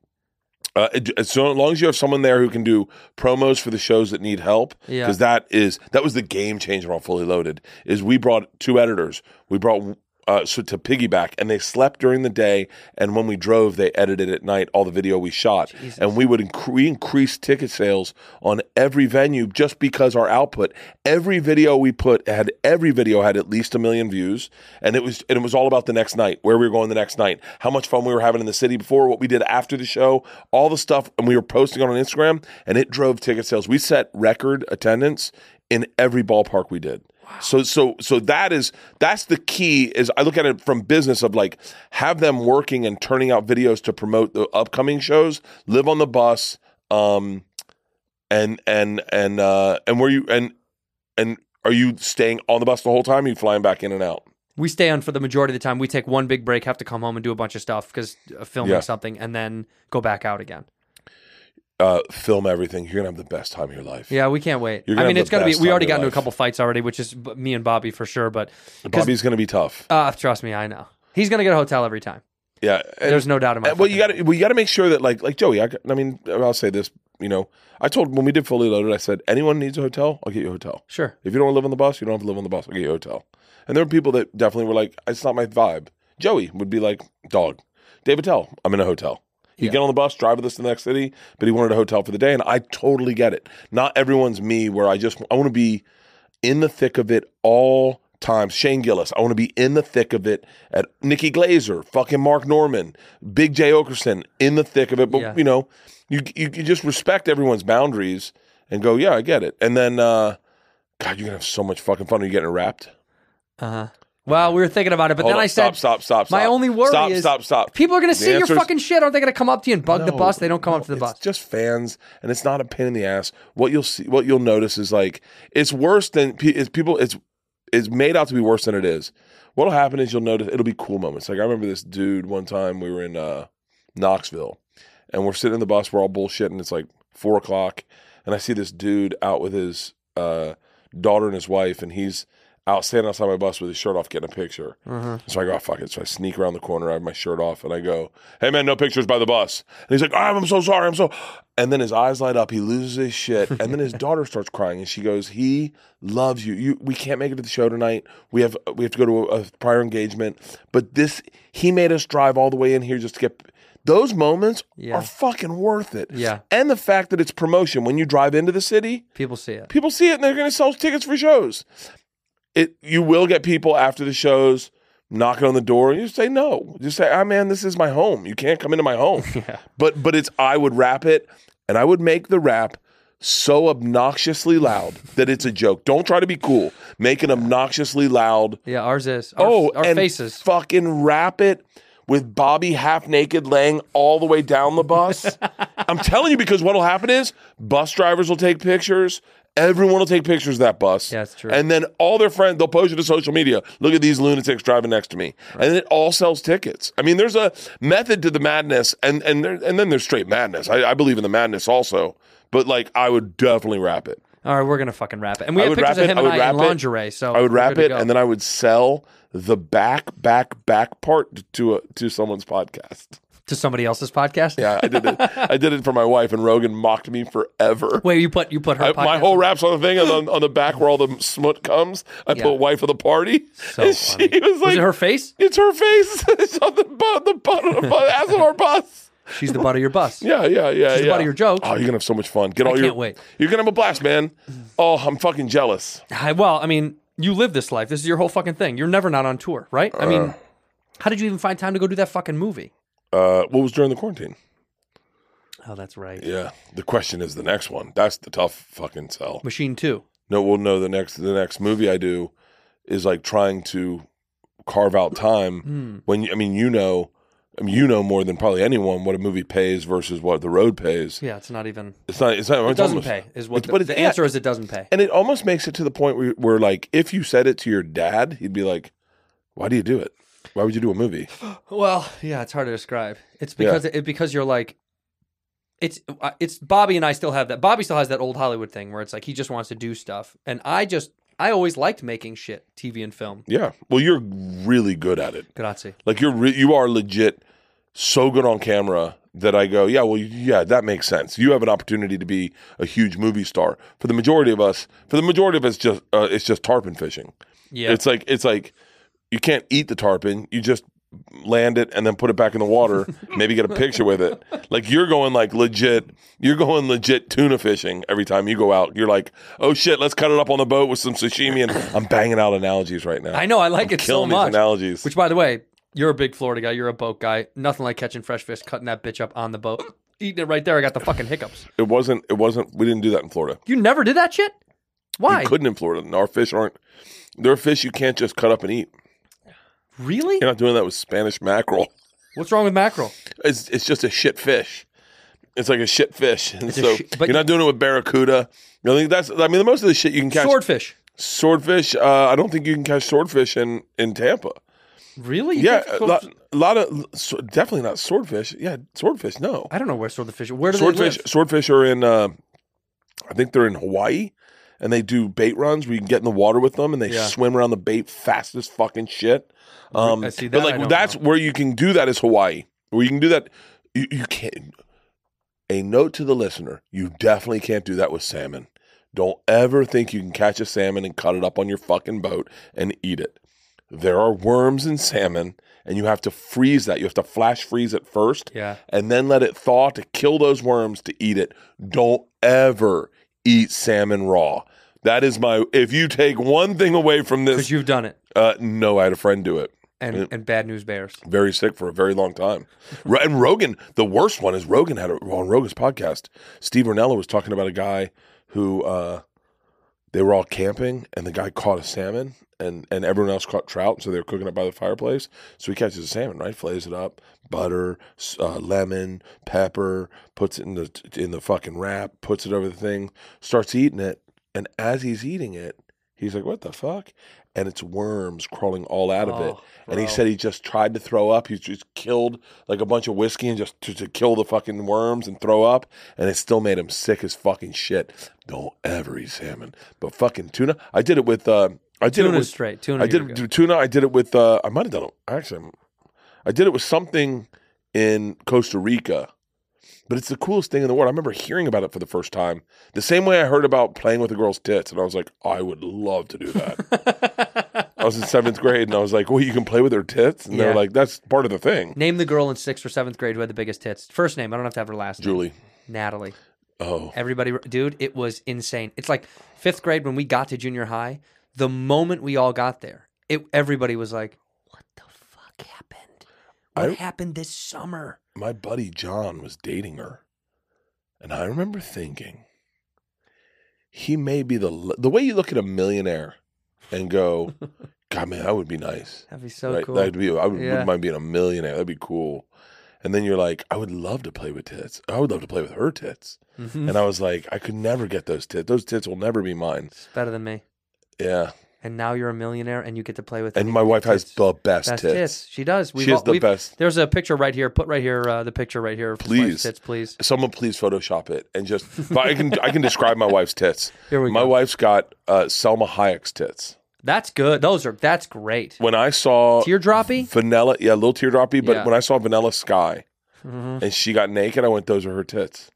Uh, so long as you have someone there who can do promos for the shows that need help, Yeah. because that is that was the game changer on Fully Loaded. Is we brought two editors. We brought uh, so to piggyback, and they slept during the day, and when we drove, they edited at night all the video we shot, and we would inc- we increase ticket sales on every venue just because our output. Every video we put had every video had at least a million views, and it was and it was all about the next night, where we were going the next night, how much fun we were having in the city before, what we did after the show, all the stuff, and we were posting on Instagram, and it drove ticket sales. We set record attendance in every ballpark we did. So so so that is that's the key is I look at it from business of like have them working and turning out videos to promote the upcoming shows, live on the bus, um and and and uh and where you and and are you staying on the bus the whole time? Or are you flying back in and out? We stay on for the majority of the time. We take one big break, have to come home and do a bunch of stuff because uh, filming Yeah. something, and then go back out again. Uh film everything. You're gonna have the best time of your life. Yeah, we can't wait. I mean, it's gonna be. We already got into a couple fights already, which is b- me and Bobby for sure. But 'cause- Bobby's gonna be tough. uh, trust me, I know he's gonna get a hotel every time. Yeah. and- There's no doubt in my. And, well, you fucking got to well, you got to make sure that like like Joey. I, I mean, I'll say this. You know, I told when we did fully loaded, I said anyone needs a hotel, I'll get you a hotel. Sure. If you don't want to live on the bus, you don't have to live on the bus. I'll get you a hotel. And there were people that definitely were like, it's not my vibe. Joey would be like, dog. Dave Attell, I'm in a hotel. He'd Yeah. get on the bus, drive with us to the next city, but he wanted a hotel for the day, and I totally get it. Not everyone's me, where I just I want to be in the thick of it all times. Shane Gillis, I want to be in the thick of it. At Nikki Glazer, fucking Mark Normand, Big Jay Oakerson, in the thick of it. But Yeah. you know, you, you you just respect everyone's boundaries and go, yeah, I get it. And then, uh, God, you're gonna have so much fucking fun. Are you getting wrapped? Uh huh. Well, we were thinking about it, but Hold then on, I said, stop, stop, stop, My stop. only worry stop, is stop, stop. people are gonna see your answer is- fucking shit. Aren't they gonna come up to you and bug the No, bus? They don't come no, up to the bus. it's bus. just fans, and it's not a pain in the ass. What you'll see, what you'll notice is like it's worse than pe- it's people. It's it's made out to be worse than it is. What'll happen is you'll notice it'll be cool moments. Like I remember this dude one time we were in uh, Knoxville, and we're sitting in the bus. We're all bullshitting. It's like four o'clock, and I see this dude out with his uh, daughter and his wife, and he's out standing outside my bus with his shirt off, getting a picture. Uh-huh. So I go, oh, fuck it. So I sneak around the corner. I have my shirt off, and I go, "Hey man, no pictures by the bus." And he's like, oh, "I'm so sorry. I'm so." And then his eyes light up. He loses his shit, and then his daughter starts crying, and she goes, "He loves you. You, we can't make it to the show tonight. We have we have to go to a, a prior engagement, but this he made us drive all the way in here just to get." Those moments Yeah. are fucking worth it. Yeah. And the fact that it's promotion when you drive into the city, People see it. people see it and they're going to sell tickets for shows. It you will get people after the shows knocking on the door and you say no. Just say, "Ah man, this is my home. You can't come into my home." But but it's I would rap it and I would make the rap so obnoxiously loud that it's a joke. Don't try to be cool. Make it obnoxiously loud. Yeah, ours is. Our, oh, our faces. fucking wrap it with Bobby half naked laying all the way down the bus. I'm telling you because what'll happen is bus drivers will take pictures. Everyone will take pictures of that bus. Yeah, that's true. And then all their friends, they'll post it to social media. Look at these lunatics driving next to me. And then it all sells tickets. I mean, there's a method to the madness, and and there, and then there's straight madness. I, I believe in the madness also, but like I would definitely wrap it. All right, we're gonna fucking wrap it. And we I have would pictures wrap of it. him I and would I wrap in it. lingerie. So I would wrap it, and then I would sell the back, back, back part to a, to someone's podcast. To somebody else's podcast. Yeah, I did it. I did it for my wife, and Rogan mocked me forever. Wait, you put you put her. I, podcast my whole rap's on the thing, and on, on the back where all the smut comes, I Yeah. put "wife of the party." So and funny. she was like, Was it her face? It's her face. it's on the butt, the butt of the bus, ass of our bus. She's the butt of your bus. Yeah, yeah, yeah. She's the yeah. butt of your jokes. Oh, you're gonna have so much fun. Get all I your. can't wait. You're gonna have a blast, man. Oh, I'm fucking jealous. I, well, I mean, you live this life. This is your whole fucking thing. You're never not on tour, right? I Uh. mean, how did you even find time to go do that fucking movie? Uh, what was during the quarantine? Oh, that's right. Yeah. The question is the next one. That's the tough fucking sell. Machine Two. No, well, no. The next, the next movie I do is like trying to carve out time Hmm. when I mean, you know, I mean, you know more than probably anyone what a movie pays versus what the road pays. Yeah, it's not even. It's not. It's not. It it's doesn't almost- pay. Is what the, but the yeah. answer is. It doesn't pay. And it almost makes it to the point where, where, like, if you said it to your dad, he'd be like, "Why do you do it? Why would you do a movie?" Well, yeah, it's hard to describe. It's because it because you're like, it's uh, it's Bobby and I still have that. Bobby still has that old Hollywood thing where it's like he just wants to do stuff, and I just I always liked making shit, TV and film. Yeah. Well, you're really good at it. Grazie. Like you're re- you are legit so good on camera that I go, yeah, well, yeah, that makes sense. You have an opportunity to be a huge movie star. For the majority of us, for the majority of us, just uh, it's just tarpon fishing. Yeah, It's like it's like you can't eat the tarpon. You just land it and then put it back in the water. maybe get a picture with it. Like you're going like legit. You're going legit tuna fishing every time you go out. You're like, oh shit, let's cut it up on the boat with some sashimi. And I'm banging out analogies right now. I know I like I'm it so killing these much. analogies. Which, by the way, you're a big Florida guy. You're a boat guy. Nothing like catching fresh fish, cutting that bitch up on the boat, eating it right there. I got the fucking hiccups. it wasn't. It wasn't. We didn't do that in Florida. You never did that shit. Why? You couldn't in Florida. Our fish aren't. There are fish you can't just cut up and eat. Really? You're not doing that with Spanish mackerel. What's wrong with mackerel? It's it's just a shit fish. It's like a shit fish, and It's a so shi- but- you're not doing it with barracuda. I think that's. I mean, the most of the shit you can catch. Swordfish. Swordfish. Uh, I don't think you can catch swordfish in in Tampa. Really? You Yeah, think a lot, a lot of so- definitely not swordfish. Yeah, swordfish. No, I don't know where swordfish. Where do swordfish. they live? Swordfish are in. Uh, I think they're in Hawaii, and they do bait runs where you can get in the water with them, and they Yeah. swim around the bait fast as fucking shit. Um, I see but that I like don't that's know. where you can do that is Hawaii, where you can do that. You, you can't. A note to the listener: You definitely can't do that with salmon. Don't ever think you can catch a salmon and cut it up on your fucking boat and eat it. There are worms in salmon, and you have to freeze that. You have to flash freeze it first, Yeah. and then let it thaw to kill those worms to eat it. Don't ever eat salmon raw. That is my. If you take one thing away from this, Because you've done it. uh, no, I had a friend do it. And and bad news bears. Very sick for a very long time. Ro- And Rogan, the worst one is Rogan had a, on Rogan's podcast. Steve Rinella was talking about a guy who uh, they were all camping, and the guy caught a salmon, and and everyone else caught trout, so they were cooking it by the fireplace. So he catches a salmon, right? Flays it up, butter, uh, lemon, pepper, puts it in the in the fucking wrap, puts it over the thing, starts eating it, and as he's eating it, he's like, "What the fuck?" And it's worms crawling all out of it. Oh, And he said he just tried to throw up. He just killed like a bunch of whiskey and just to, to kill the fucking worms and throw up. And it still made him sick as fucking shit. Don't ever eat salmon. But fucking tuna. I did it with uh, I did it Tuna with straight. Tuna. I did it tuna. I did it with. Uh, I might have done it. Actually, I did it with something in Costa Rica. But it's the coolest thing in the world. I remember hearing about it for the first time. The same way I heard about playing with a girl's tits, and I was like, I would love to do that. I was in seventh grade, and I was like, "Well, you can play with her tits," and they're like, "That's part of the thing." Name the girl in sixth or seventh grade who had the biggest tits. First name. I don't have to have her last name. Julie. Natalie. Oh, Everybody, dude, it was insane. It's like fifth grade when we got to junior high. The moment we all got there, it everybody was like, "What the fuck happened? What I- happened this summer?" my buddy John was dating her, and I remember thinking, he may be the the way you look at a millionaire and go, "God, man, that would be nice." That'd be so right? cool. That'd be I would, Yeah. wouldn't mind being a millionaire. That'd be cool. And then you're like, I would love to play with tits. I would love to play with her tits. Mhm. And I was like, I could never get those tits. Those tits will never be mine. It's better than me. Yeah. And now you're a millionaire, and you get to play with. And my wife has the best, best tits. tits. She does. We've She has all- the best. There's a picture right here. Put right here. Uh, the picture right here. of his wife's Please. tits, please. Someone please Photoshop it and just. But I can I can describe my wife's tits. Here we my go. My wife's got uh, Salma Hayek's tits. That's good. Those are. That's great. When I saw Teardroppy. Vanilla, yeah, a little teardroppy. But Yeah. when I saw Vanilla Sky Mhm. and she got naked, I went, "Those are her tits."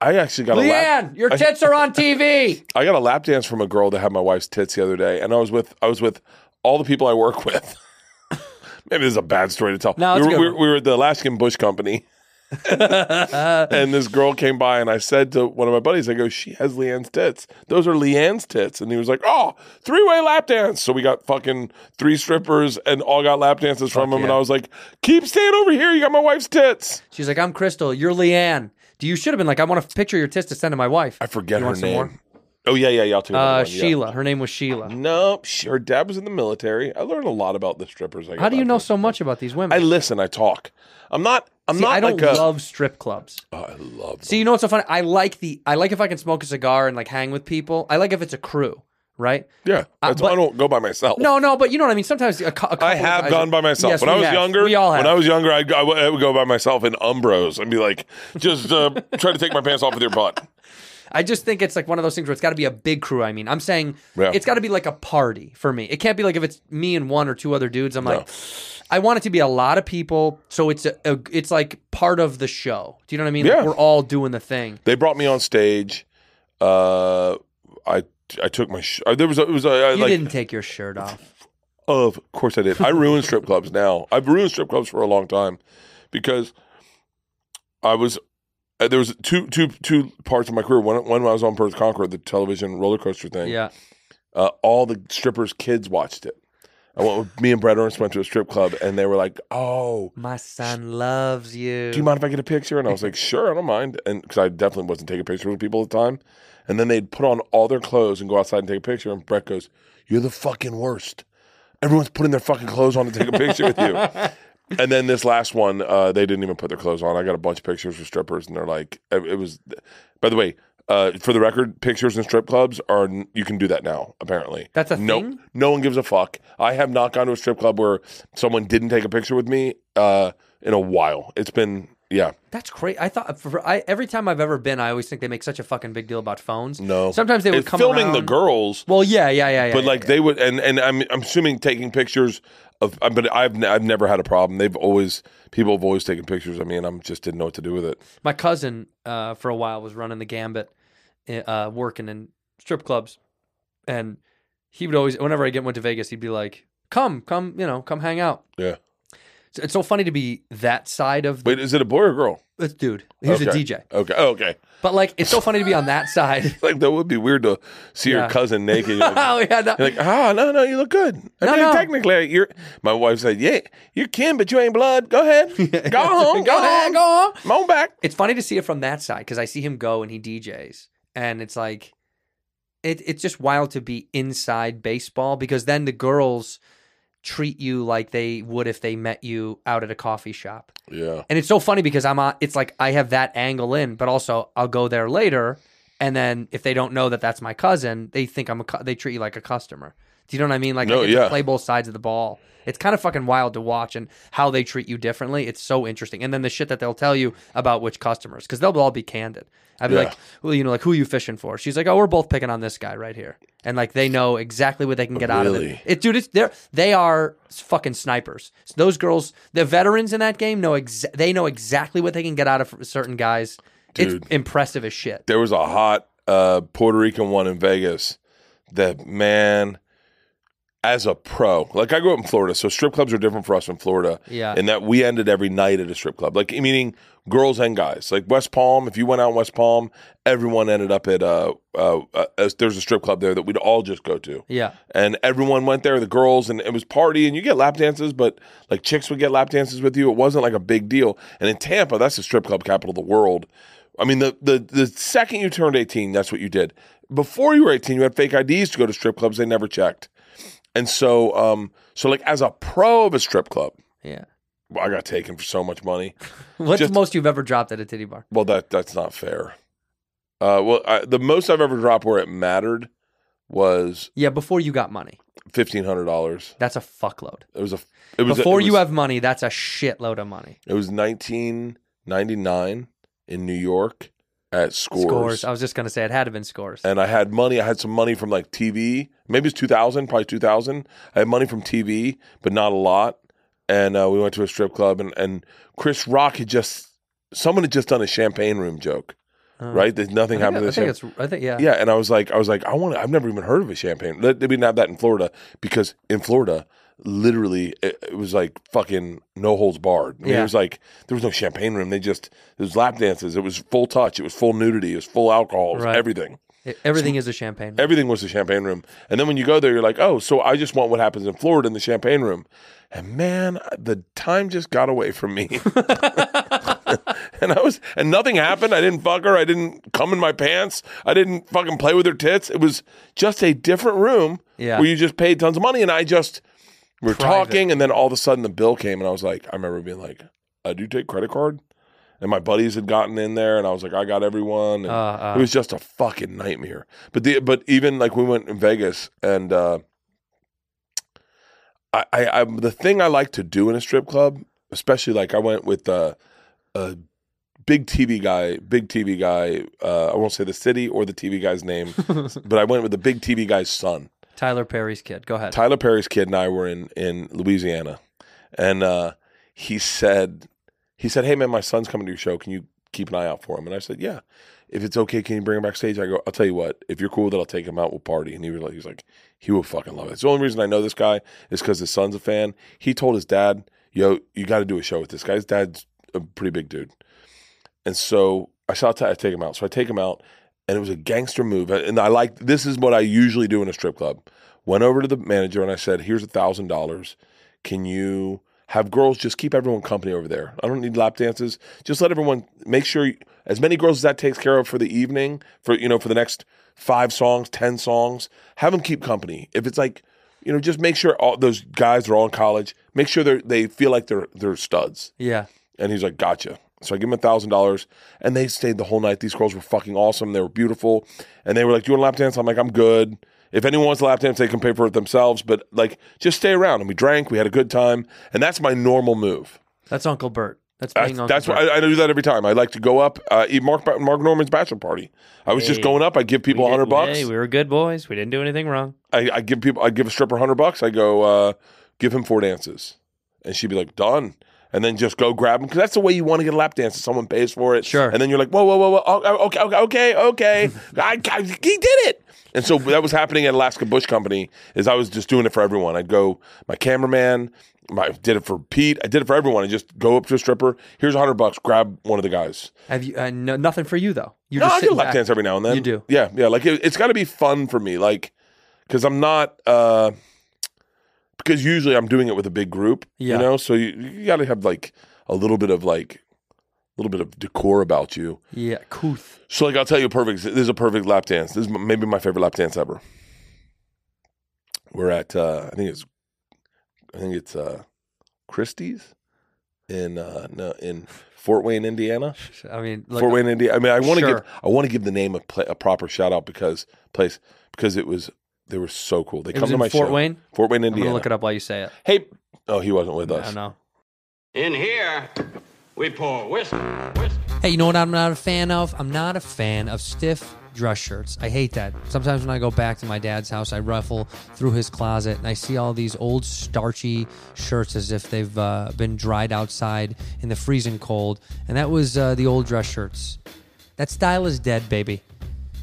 I actually got a lap. Leanne, your I- tits are on TV. I got a lap dance from a girl that had my wife's tits the other day, and I was with I was with all the people I work with. Maybe this is a bad story to tell. No, we, it's were, we, were, we were at the Alaskan Bush Company, and this girl came by, and I said to one of my buddies, "I go, she has Leanne's tits. Those are Leanne's tits." And he was like, "Oh, three way lap dance." So we got fucking three strippers, and all got lap dances from Fuck him. And. I was like, "Keep staying over here. You got my wife's tits." She's like, I'm Crystal. You're Leanne. Do you should have been like, I want to picture of your tits to send to my wife. I forget You her name. Oh yeah, yeah, yeah. I'll take another Uh, one, yeah. Sheila. Her name was Sheila. Nope, she- her dad was in the military. I learned a lot about the strippers. How do you know so much about these women? I listen. I talk. I'm not. I'm See, not I don't like a. love strip clubs. Oh, I love. See, you know what's so funny? I like the. I like if I can smoke a cigar and like hang with people. I like if it's a crew, right? yeah, that's why I don't go by myself. No, no, but you know what I mean. Sometimes a, cou- a couple I of have gone by myself. Yes, when I was have. younger, we all have. when I was younger, I'd, I would- I would go by myself in Umbros and be like, just uh, try to take my pants off with your butt. I just think it's like one of those things where it's got to be a big crew. I mean, I'm saying Yeah. it's got to be like a party for me. It can't be like if it's me and one or two other dudes. I'm No. like, I want it to be a lot of people, so it's a, a it's like part of the show. Do you know what I mean? Like, Yeah. we're all doing the thing. They brought me on stage. Uh, I I took my sh- uh, there was a, it was a, I, You like didn't take your shirt off. Of course I did. I ruined strip clubs now. I've ruined strip clubs for a long time because I was uh, there was two two two parts of my career. One one when I was on Bert the Conqueror, the television roller coaster thing. Yeah. Uh, all the strippers' kids watched it. I went with me and Bret Ernst went to a strip club and they were like, "Oh, My son loves you. do you mind if I get a picture?" And I was like, "Sure, I don't mind." And because I definitely wasn't taking pictures with people at the time. And then they'd put on all their clothes and go outside and take a picture. And Bret goes, "You're the fucking worst. Everyone's putting their fucking clothes on to take a picture with you." And then this last one, uh, they didn't even put their clothes on. I got a bunch of pictures with strippers, and they're like, it it was. By the way, uh, for the record, pictures in strip clubs are you can do that now. Apparently, That's a no, thing? No one gives a fuck. I have not gone to a strip club where someone didn't take a picture with me uh, in a while. It's been yeah. That's great. I thought for, I, every time I've ever been, I always think they make such a fucking big deal about phones. No, Sometimes they would It's come filming the girls. Well, yeah, yeah, yeah, yeah. but yeah, like yeah. they would, and and I'm I'm assuming taking pictures of, uh, but I've I've never had a problem. They've always people have always taken pictures of me, and I'm just didn't know what to do with it. my cousin uh, for a while was running the gambit, uh, working in strip clubs, and he would always, whenever I get went to Vegas, he'd be like, "Come, come, you know, come hang out." Yeah. So it's so funny to be that side of the Wait, is it a boy or a girl? this dude. He was a DJ, Okay. Oh, okay. but like it's so funny to be on that side. Like that would be weird to see Yeah. your cousin naked. Like, oh yeah, no. like, ah, no, no, you look good. I No, mean, no. technically, you're. My wife said, yeah, you're kin, but you ain't blood. Go ahead, go home, go, Go ahead, go home. Come on back. it's funny to see it from that side because I see him go and he DJs, and it's like, it, it's just wild to be inside baseball because then the girls treat you like they would if they met you out at a coffee shop. Yeah. And it's so funny because I'm on, it's like I have that angle in, but also I'll go there later. And then if they don't know that that's my cousin, they think I'm a, cu- they treat you like a customer. Do you know what I mean? Like, No, I yeah. play both sides of the ball. It's kind of fucking wild to watch and how they treat you differently. It's so interesting. And then the shit that they'll tell you about which customers, because they'll all be candid. I'd be Yeah. like, well, you know, like who are you fishing for? She's like, oh, we're both picking on this guy right here, and like they know exactly what they can get out of it. It, dude, it's they're they are fucking snipers. Those girls, the veterans in that game know exa- they know exactly what they can get out of certain guys. Dude. It's impressive as shit. there was a hot uh, Puerto Rican one in Vegas that man, as a pro, like I grew up in Florida, so strip clubs are different for us in Florida. Yeah. and that we ended every night at a strip club, like meaning girls and guys. Like West Palm, if you went out in West Palm, everyone ended up at uh, uh, uh there's a strip club there that we'd all just go to. Yeah. and everyone went there, the girls, and it was party, and you get lap dances, but like chicks would get lap dances with you. It wasn't like a big deal. And in Tampa, that's the strip club capital of the world. I mean, the the the second you turned eighteen, that's what you did. Before you were eighteen, you had fake IDs to go to strip clubs. They never checked, and so um, so like as a pro of a strip club, Yeah. well, I got taken for so much money. What's Just- the most you've ever dropped at a titty bar? Well, that that's not fair. Uh, well, I, the most I've ever dropped where it mattered was Yeah, before you got money. fifteen hundred dollars. That's a fuckload. It was a it was Before it you was- have money, that's a shitload of money. It was 1999 in New York at Scores. Scores. I was just gonna say it had to have been scores. and I had money. I had some money from like TV. Maybe it's 2000, probably 2000. I had money from TV, but not a lot. And uh, we went to a strip club, and, and Chris Rock had just, someone had just done a champagne room joke, right? There's nothing I think, happened I to the think it's. I think yeah. Yeah, and I was like, I was like, I want. I've never even heard of a champagne. They didn't have that in Florida because in Florida, literally, it, it was like fucking no holds barred. I mean, Yeah. it was like there was no champagne room. They just it was lap dances. It was full touch. It was full nudity. It was full alcohol. Was Right. everything. It- everything is a champagne. Room. Everything was the champagne room. And then when you go there, you're like, oh, so I just want what happens in Florida in the champagne room. And man, the time just got away from me. and I was, and nothing happened. I didn't fuck her. I didn't come in my pants. I didn't fucking play with her tits. It was just a different room Yeah. where you just paid tons of money. And I just, we were Private. talking. And then all of a sudden the bill came. And I was like, I remember being like, I do take credit card. And my buddies had gotten in there, and I was like, I got everyone. And Uh, uh. it was just a fucking nightmare. But the but even like we went in Vegas, and uh, I, I, I the thing I like to do in a strip club, especially like I went with uh, a big TV guy, big TV guy. Uh, I won't say the city or the TV guy's name, but I went with the big TV guy's son. Tyler Perry's kid. Go ahead. Tyler Perry's kid and I were in in Louisiana, and uh, he said he said, "Hey man, my son's coming to your show. Can you keep an eye out for him?" And I said, "Yeah, if it's okay, can you bring him backstage?" I go, "I'll tell you what. If you're cool with it, I'll take him out. We'll party." And he was like, "He's like, he will fucking love it." It's the only reason I know this guy is because his son's a fan. He told his dad, "Yo, you got to do a show with this guy." His dad's a pretty big dude, and so I saw I take him out. So I take him out, and it was a gangster move. And I like this is what I usually do in a strip club. Went over to the manager and I said, "Here's a thousand dollars. Can you have girls just keep everyone company over there? I don't need lap dances. Just let everyone make sure you, as many girls as that takes care of for the evening, for you know, for the next five songs, ten songs. Have them keep company. If it's like." You know, just make sure all those guys are all in college. Make sure they they feel like they're they're studs. Yeah. And he's like, gotcha. So I give them a thousand dollars, and they stayed the whole night. These girls were fucking awesome. They were beautiful, and they were like, "Do you want a lap dance?" I'm like, "I'm good." If anyone wants a lap dance, they can pay for it themselves. But like, just stay around. And we drank. We had a good time, and that's my normal move. That's Uncle Bert. That's being Uncle that's Bert. what I, I do that every time. I like to go up. Uh, eat Mark Mark Normand's bachelor party. I was just going up. I give people a hundred bucks. Hey, we were good boys. We didn't do anything wrong. I, I give people, I give a stripper hundred bucks. I go, uh, give him four dances, and she'd be like, done. And then just go grab them because that's the way you want to get a lap dance. If Someone pays for it, Sure. And then you're like, whoa, whoa, whoa, whoa, oh, oh, okay, okay, okay, okay. I, I, he did it. And so that was happening at Alaska Bush Company. Is I was just doing it for everyone. I'd go, my cameraman, I did it for Pete. I did it for everyone. I just go up to a stripper. Here's a hundred bucks. Grab one of the guys. Have you? Uh, no, nothing for you though. You're No, just I do lap back. dance every now and then. You do? Yeah, yeah. Like it, it's got to be fun for me, like because I'm not. uh Because usually I'm doing it with a big group, Yeah. you know. So you, you got to have like a little bit of like a little bit of decor about you. Yeah, couth. So like I'll tell you a perfect. This is a perfect lap dance. This is maybe my favorite lap dance ever. We're at uh I think it's I think it's uh Christie's in uh no in Fort Wayne, Indiana. I mean, look, Fort Wayne, Indiana. I mean, I want to Sure. give I want to give the name a, pla a proper shout out because place because it was They were so cool. They It come was to in my Fort show. Wayne? Fort Wayne, Indiana. I'm Indiana. gonna look it up while you say it. Hey, oh, he wasn't with us. don't know. In here, we pour whisk, whisk. Hey, you know what I'm not a fan of? I'm not a fan of stiff dress shirts. I hate that. Sometimes when I go back to my dad's house, I ruffle through his closet and I see all these old starchy shirts as if they've uh, been dried outside in the freezing cold. And that was uh, the old dress shirts. That style is dead, baby.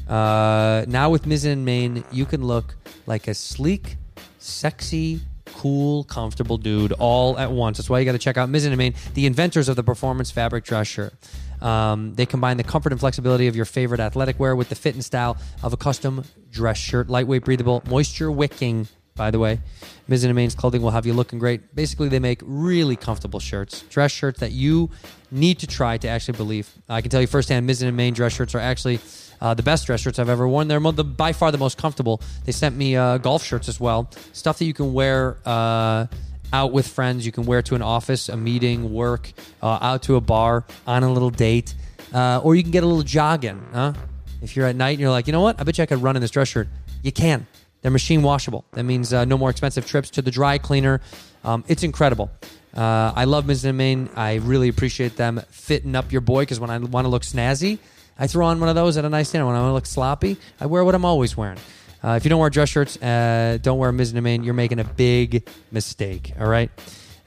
Uh, now with Mizzen and Main, you can look like a sleek, sexy, cool, comfortable dude all at once. That's why you got to check out Mizzen and Main, the inventors of the performance fabric dress shirt. Um, they combine the comfort and flexibility of your favorite athletic wear with the fit and style of a custom dress shirt. Lightweight, breathable, moisture wicking. By the way, Mizzen and Main's clothing will have you looking great. Basically, they make really comfortable shirts, dress shirts that you need to try to actually believe. I can tell you firsthand, Mizzen and Main dress shirts are actually uh, the best dress shirts I've ever worn. They're the, by far the most comfortable. They sent me uh, golf shirts as well, stuff that you can wear uh, out with friends. You can wear to an office, a meeting, work, uh, out to a bar, on a little date, uh, or you can get a little jog in. Huh? If you're at night and you're like, you know what, I bet you I could run in this dress shirt. You can. They're machine washable. That means uh, no more expensive trips to the dry cleaner. Um, it's incredible. Uh, I love Mizzen and Main. I really appreciate them fitting up your boy because when I want to look snazzy, I throw on one of those at a nice dinner. When I want to look sloppy, I wear what I'm always wearing. Uh, if you don't wear dress shirts, uh, don't wear Mizzen and Main. You're making a big mistake. All right.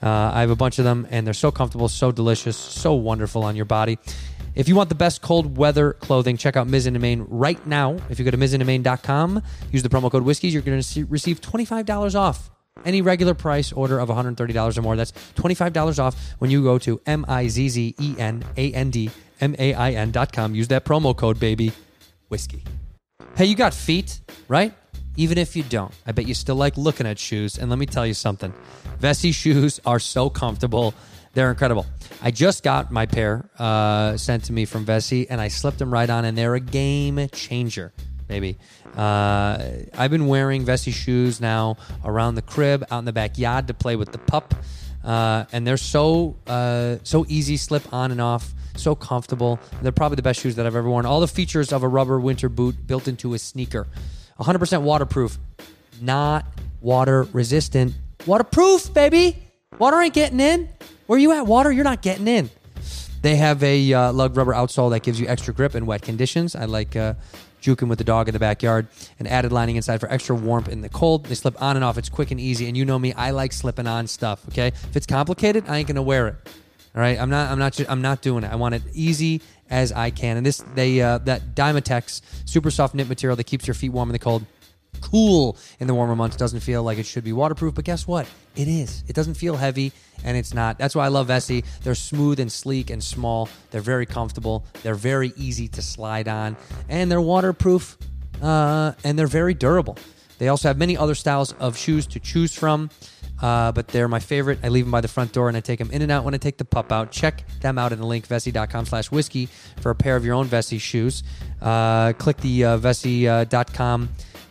Uh, I have a bunch of them, and they're so comfortable, so delicious, so wonderful on your body. If you want the best cold weather clothing, check out Mizzen and Main right now. If you go to mizzenandmain.com, use the promo code Whiskies, you're going to receive $25 off any regular price order of $130 or more. That's $25 off when you go to M I Z Z E N A N D M A I N.com. Use that promo code, baby. Whiskey. Hey, you got feet, right? Even if you don't, I bet you still like looking at shoes. And let me tell you something Vessi shoes are so comfortable. They're incredible. I just got my pair uh, sent to me from Vessi, and I slipped them right on, and they're a game changer, baby. Uh, I've been wearing Vessi shoes now around the crib, out in the backyard to play with the pup, uh, and they're so uh, so easy, slip on and off, so comfortable. They're probably the best shoes that I've ever worn. All the features of a rubber winter boot built into a sneaker, 100% waterproof, not water resistant, waterproof, baby. Water ain't getting in. Where you at, water? You're not getting in. They have a uh, lug rubber outsole that gives you extra grip in wet conditions. I like uh, juking with the dog in the backyard. An added lining inside for extra warmth in the cold. They slip on and off. It's quick and easy. And you know me, I like slipping on stuff. Okay, if it's complicated, I ain't gonna wear it. All right, I'm not. I'm not. I'm not doing it. I want it easy as I can. And this, they uh, that Dymatex super soft knit material that keeps your feet warm in the cold cool in the warmer months. Doesn't feel like it should be waterproof but guess what? It is. It doesn't feel heavy and it's not. That's why i love vessi. They're smooth and sleek and small. They're very comfortable. They're very easy to slide on and they're waterproof uh, and they're very durable. They also have many other styles of shoes to choose from uh, but they're my favorite. I leave them by the front door and I take them in and out when I take the pup out. Check them out in the link, vessi.com slash whiskey for a pair of your own Vessi shoes. Uh, click the uh, vessi.com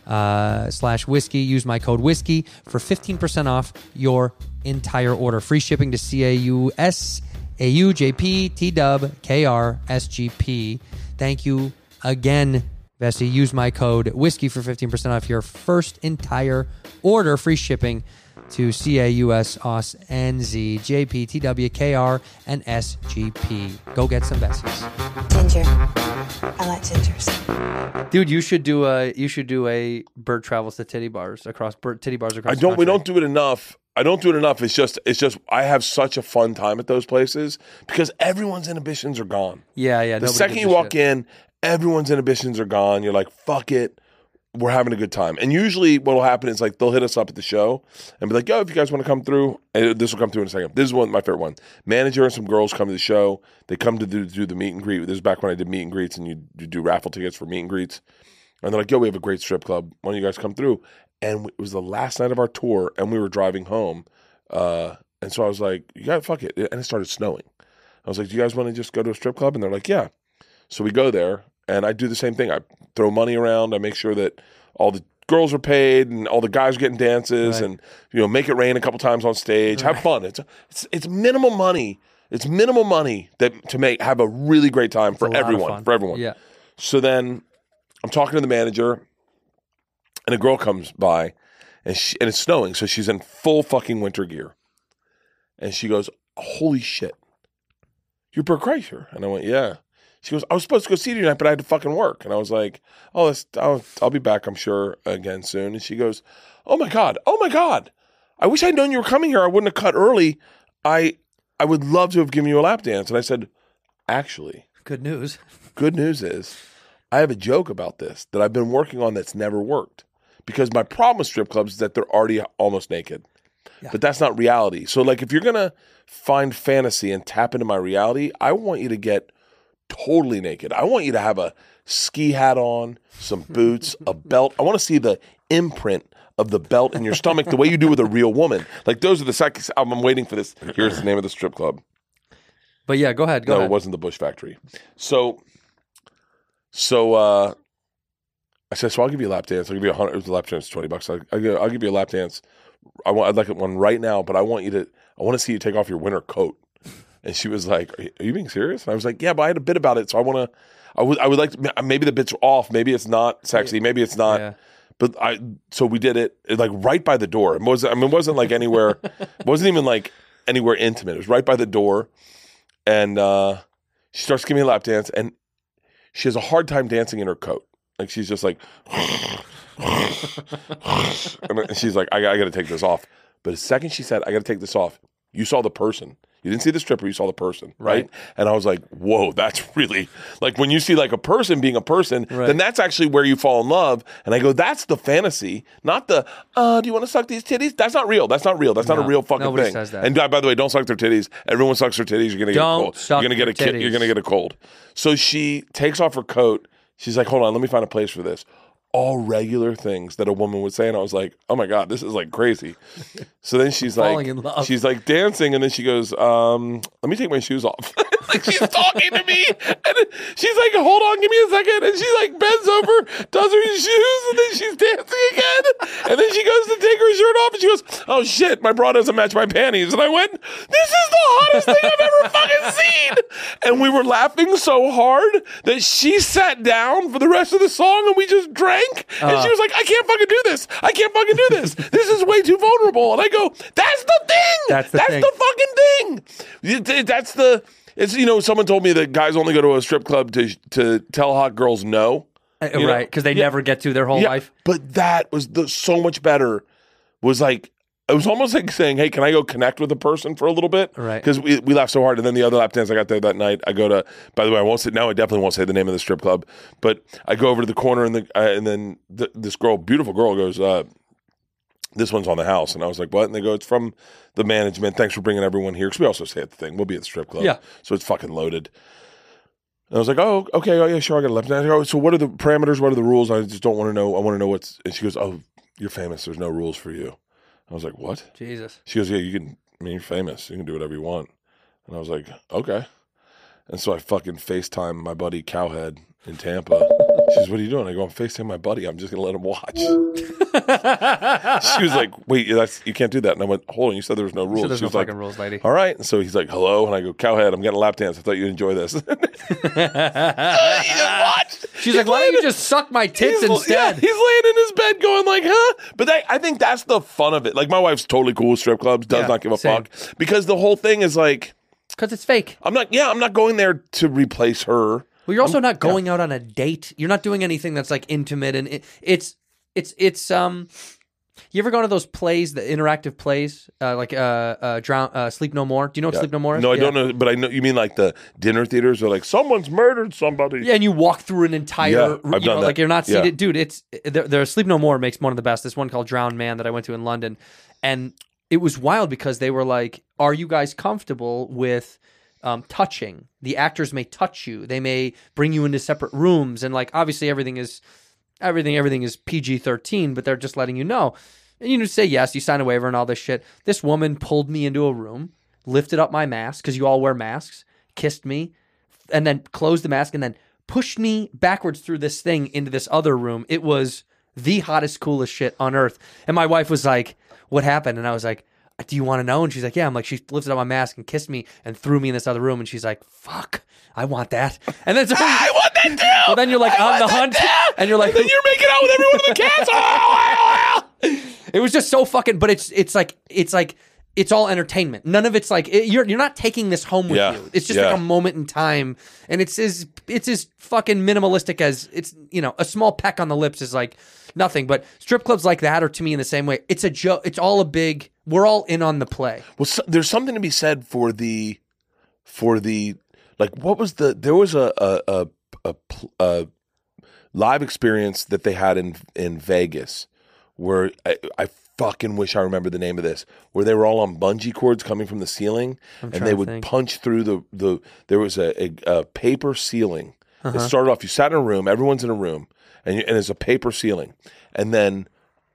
uh, slash whiskey. Use my code whiskey for 15% off your entire order. Free shipping to CAUS, AU, TW, KR, SGP. Thank you again, Vessi. Use my code whiskey for 15% off your first entire order. Free shipping to CAUS, OS, NZ, JP, TW, KR, and SGP. Go get some Vessies. Ginger. I like gingers. Dude, you should do a you should do a bird travels to titty bars across bird titty bars across. I don't. We don't do it enough. I don't do it enough. It's just. It's just. I have such a fun time at those places because everyone's inhibitions are gone. Yeah, yeah. The second you walk shit. in, everyone's inhibitions are gone. You're like, fuck it. We're having a good time. And usually what will happen is like they'll hit us up at the show and be like, yo, if you guys want to come through, and this will come through in a second. This is one my favorite one. Manager and some girls come to the show. They come to do, do the meet and greet. This is back when I did meet and greets and you, do raffle tickets for meet and greets. And they're like, yo, we have a great strip club. Why don't you guys come through? And it was the last night of our tour and we were driving home. Uh, and so I was like, you got fuck it. And it started snowing. I was like, do you guys want to just go to a strip club? And they're like, yeah. So we go there, and I do the same thing. I throw money around. I make sure that all the girls are paid and all the guys are getting dances, Right. and you know, make it rain a couple times on stage. Have fun. It's it's it's minimal money. It's minimal money that to make have a really great time for lot of everyone. For everyone. Yeah. So then I'm talking to the manager, and a girl comes by, and she, and it's snowing, so she's in full fucking winter gear, and she goes, "Holy shit, you're Bert Kreischer," and I went, "Yeah." She goes, "I was supposed to go see you tonight, but I had to fucking work," and I was like, "Oh, that's, I'll, I'll be back, I'm sure, again soon." And she goes, "Oh my god, oh my god, I wish I'd known you were coming here. I wouldn't have cut early. I, I would love to have given you a lap dance." And I said, "Actually." Good news. Good news is, I have a joke about this that I've been working on that's never worked. Because my problem with strip clubs is that they're already almost naked. But that's not reality. So, like, if you're gonna find fantasy and tap into my reality, I want you to get totally naked. I want you to have a ski hat on, some boots, a belt. I want to see the imprint of the belt in your stomach the way you do with a real woman. Like, those are the seconds. I'm, waiting for this. Here's the name of the strip club. But yeah, go ahead. Go no, ahead. it wasn't the Bush Factory. So, so uh, I said, so I'll give you a lap dance. I'll give you a hundred. It was a lap dance, twenty bucks. I'll, I'll, give, I'll give you a lap dance. I want. I'd like one right now, but I want you to. I want to see you take off your winter coat. And she was like, "Are you, are you being serious?" And I was like, "Yeah, but I had a bit about it, so I want to. I would. I would like to. Maybe the bit's are off. Maybe it's not sexy. Maybe it's not." Yeah. But I. So we did it, it like right by the door. It was. I mean, it wasn't like anywhere. it wasn't even like anywhere intimate. It was right by the door and uh, she starts giving me a lap dance, and she has a hard time dancing in her coat. Like she's just like, and she's like, I, I got to take this off. But the second she said, I got to take this off, you saw the person. You didn't see the stripper, you saw the person, right? Right. And I was like, whoa, that's really like when you see like a person being a person, then that's actually where you fall in love. And I go, that's the fantasy, not the, uh, do you want to suck these titties? That's not real. That's not real. That's not a real fucking nobody thing. says that. And uh, by the way, don't suck their titties. Everyone sucks their titties. You're gonna get Don't a cold. suck you're gonna get a kid. You're gonna get a cold. So she takes off her coat. She's like, hold on, let me find a place for this. All regular things that a woman would say, and I was like, "Oh my god, this is like crazy." So then she's like, Falling in love. she's like dancing, and then she goes, um, "Let me take my shoes off." like she's talking to me, and she's like, "Hold on, give me a second. and she like bends over, does her shoes, and then she's dancing again, and then she goes to take her shirt off, and she goes, "Oh shit, my bra doesn't match my panties," and I went, "This is the hottest thing I've ever fucking seen," and we were laughing so hard that she sat down for the rest of the song, and we just drank, and she uh. was like, "I can't fucking do this. I can't fucking do this. This is way too vulnerable," and I go, "That's the thing. That's the That's thing. the fucking thing. That's the." It's you know someone told me that guys only go to a strip club to to tell hot girls no. Uh, you know? right, because they Yeah. never get to their whole Yeah, life. But that was the so much better. Was like it was almost like saying, "Hey, can I go connect with a person for a little bit?" Right. Because we, we laughed so hard, and then the other lap dance I got there that night, I go to. By the way, I won't say now. I definitely won't say the name of the strip club, but I go over to the corner, and the uh, and then th- this girl, beautiful girl, goes. Uh, this one's on the house, and I was like, "What?" And they go, "It's from the management. Thanks for bringing everyone here." Because we also stay at the thing. We'll be at the strip club, Yeah. So it's fucking loaded. And I was like, oh, okay, oh yeah, sure, I got a left. And I oh, go, so what are the parameters? What are the rules? I just don't want to know. I want to know what's. And she goes, oh, you're famous. There's no rules for you. I was like, what? Jesus. She goes, yeah, you can. I mean, you're famous. You can do whatever you want. And I was like, okay. And so I fucking FaceTime my buddy Cowhead in Tampa. She goes, what are you doing? I go, I'm FaceTime my buddy. I'm just gonna let him watch. she was like, wait, that's you can't do that. And I went, hold on, you said there was no rules. So there's she no was like, rules, lady. all right. And so he's like, hello. And I go, Cowhead, I'm getting a lap dance. I thought you'd enjoy this. just watched. She's like, why don't you just suck my tits He's, instead? yeah, he's laying in his bed going like, huh? But that, I think that's the fun of it. Like my wife's totally cool with strip clubs, does Yeah, not give a same. fuck. Because the whole thing is like, Because it's fake. I'm not, yeah, I'm not going there to replace her. Well, you're also not going out on a date. You're not doing anything that's like intimate, and it, it's it's it's um. You ever go to those plays, the interactive plays, uh, like uh, uh, drown, uh, Sleep No More? Do you know what Sleep No More is? No, I Yeah. don't know, but I know you mean like the dinner theaters are like someone's murdered somebody. Yeah, and you walk through an entire, Yeah, you I've know, done that. like you're not Yeah. seated, dude. It's there- Sleep No More makes one of the best. This one called Drowned Man that I went to in London, and it was wild because they were like, "Are you guys comfortable with um, touching? The actors may touch you. They may bring you into separate rooms, and like obviously everything is everything everything is PG thirteen, but they're just letting you know. And you say yes, you sign a waiver and all this shit. This woman pulled me into a room, lifted up my mask because you all wear masks, kissed me, and then closed the mask and then pushed me backwards through this thing into this other room. It was the hottest, coolest shit on earth. And my wife was like, What happened? And I was like, Do you want to know? And she's like, Yeah. I'm like, She lifted up my mask and kissed me and threw me in this other room. And she's like, Fuck, I want that. And then so, I want that. too. Well, then you're like I on the hunt, too. and you're like, then you're making out with every one of the cats. Oh, oh, oh. It was just so fucking. But it's it's like it's like it's all entertainment. None of it's like it, you're you're not taking this home with Yeah. you. It's just Yeah. like a moment in time, and it's as it's as fucking minimalistic as it's you know a small peck on the lips is like nothing. But strip clubs like that are to me in the same way. It's a joke. It's all a big. We're all in on the play. Well, so, there's something to be said for the, for the, like, what was the? There was a a a, a, a live experience that they had in in Vegas, where I, I fucking wish I remember the name of this, where they were all on bungee cords coming from the ceiling, and they would think. punch through the the. There was a a, a paper ceiling. Uh-huh. It started off. You sat in a room. Everyone's in a room, and you, and it's a paper ceiling, and then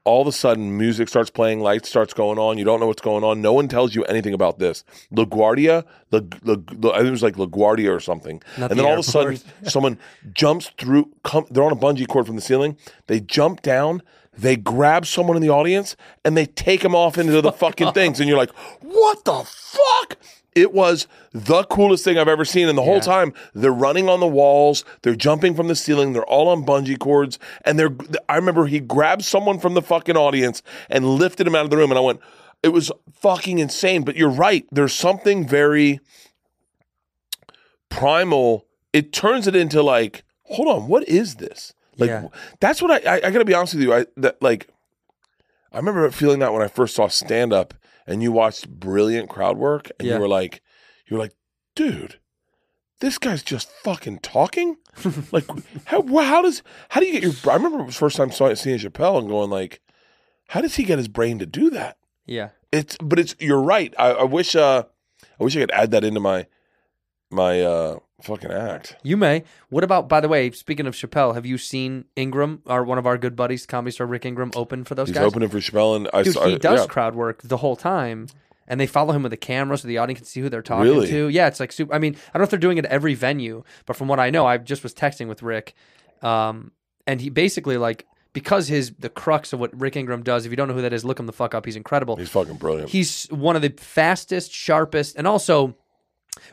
all of a sudden music starts playing, lights starts going on. You don't know what's going on. No one tells you anything about this. LaGuardia, La, La, La, I think it was like LaGuardia or something. Not and the then all of a sudden, someone jumps through. Come, they're on a bungee cord from the ceiling. They jump down. They grab someone in the audience and they take them off into the fucking things. And you're like, what the fuck? It was the coolest thing I've ever seen. And the whole Yeah. time they're running on the walls, they're jumping from the ceiling, they're all on bungee cords. And they're, I remember he grabbed someone from the fucking audience and lifted him out of the room. And I went, it was fucking insane. But you're right. There's something very primal. It turns it into like, hold on, what is this? Like, Yeah. that's what I, I, I gotta be honest with you. I, that like, I remember feeling that when I first saw stand up and you watched brilliant crowd work and Yeah. you were like, you were like, dude, this guy's just fucking talking. like, how how does how do you get your? I remember the first time saw, seeing Chappelle and going like, how does he get his brain to do that? Yeah. It's but it's you're right. I, I wish uh I wish I could add that into my my uh fucking act. You may. What about, by the way, speaking of Chappelle, have you seen Ingraham, our one of our good buddies, comedy star Rick Ingraham, open for those He's guys? opening for Chappelle and I Dude, saw he does yeah. crowd work the whole time, and they follow him with a camera so the audience can see who they're talking Really? to. Yeah, it's like super. I mean, I don't know if they're doing it at every venue, but from what I know, I just was texting with Rick, um, and he basically like because his the crux of what Rick Ingraham does. If you don't know who that is, look him the fuck up. He's incredible. He's fucking brilliant. He's one of the fastest, sharpest, and also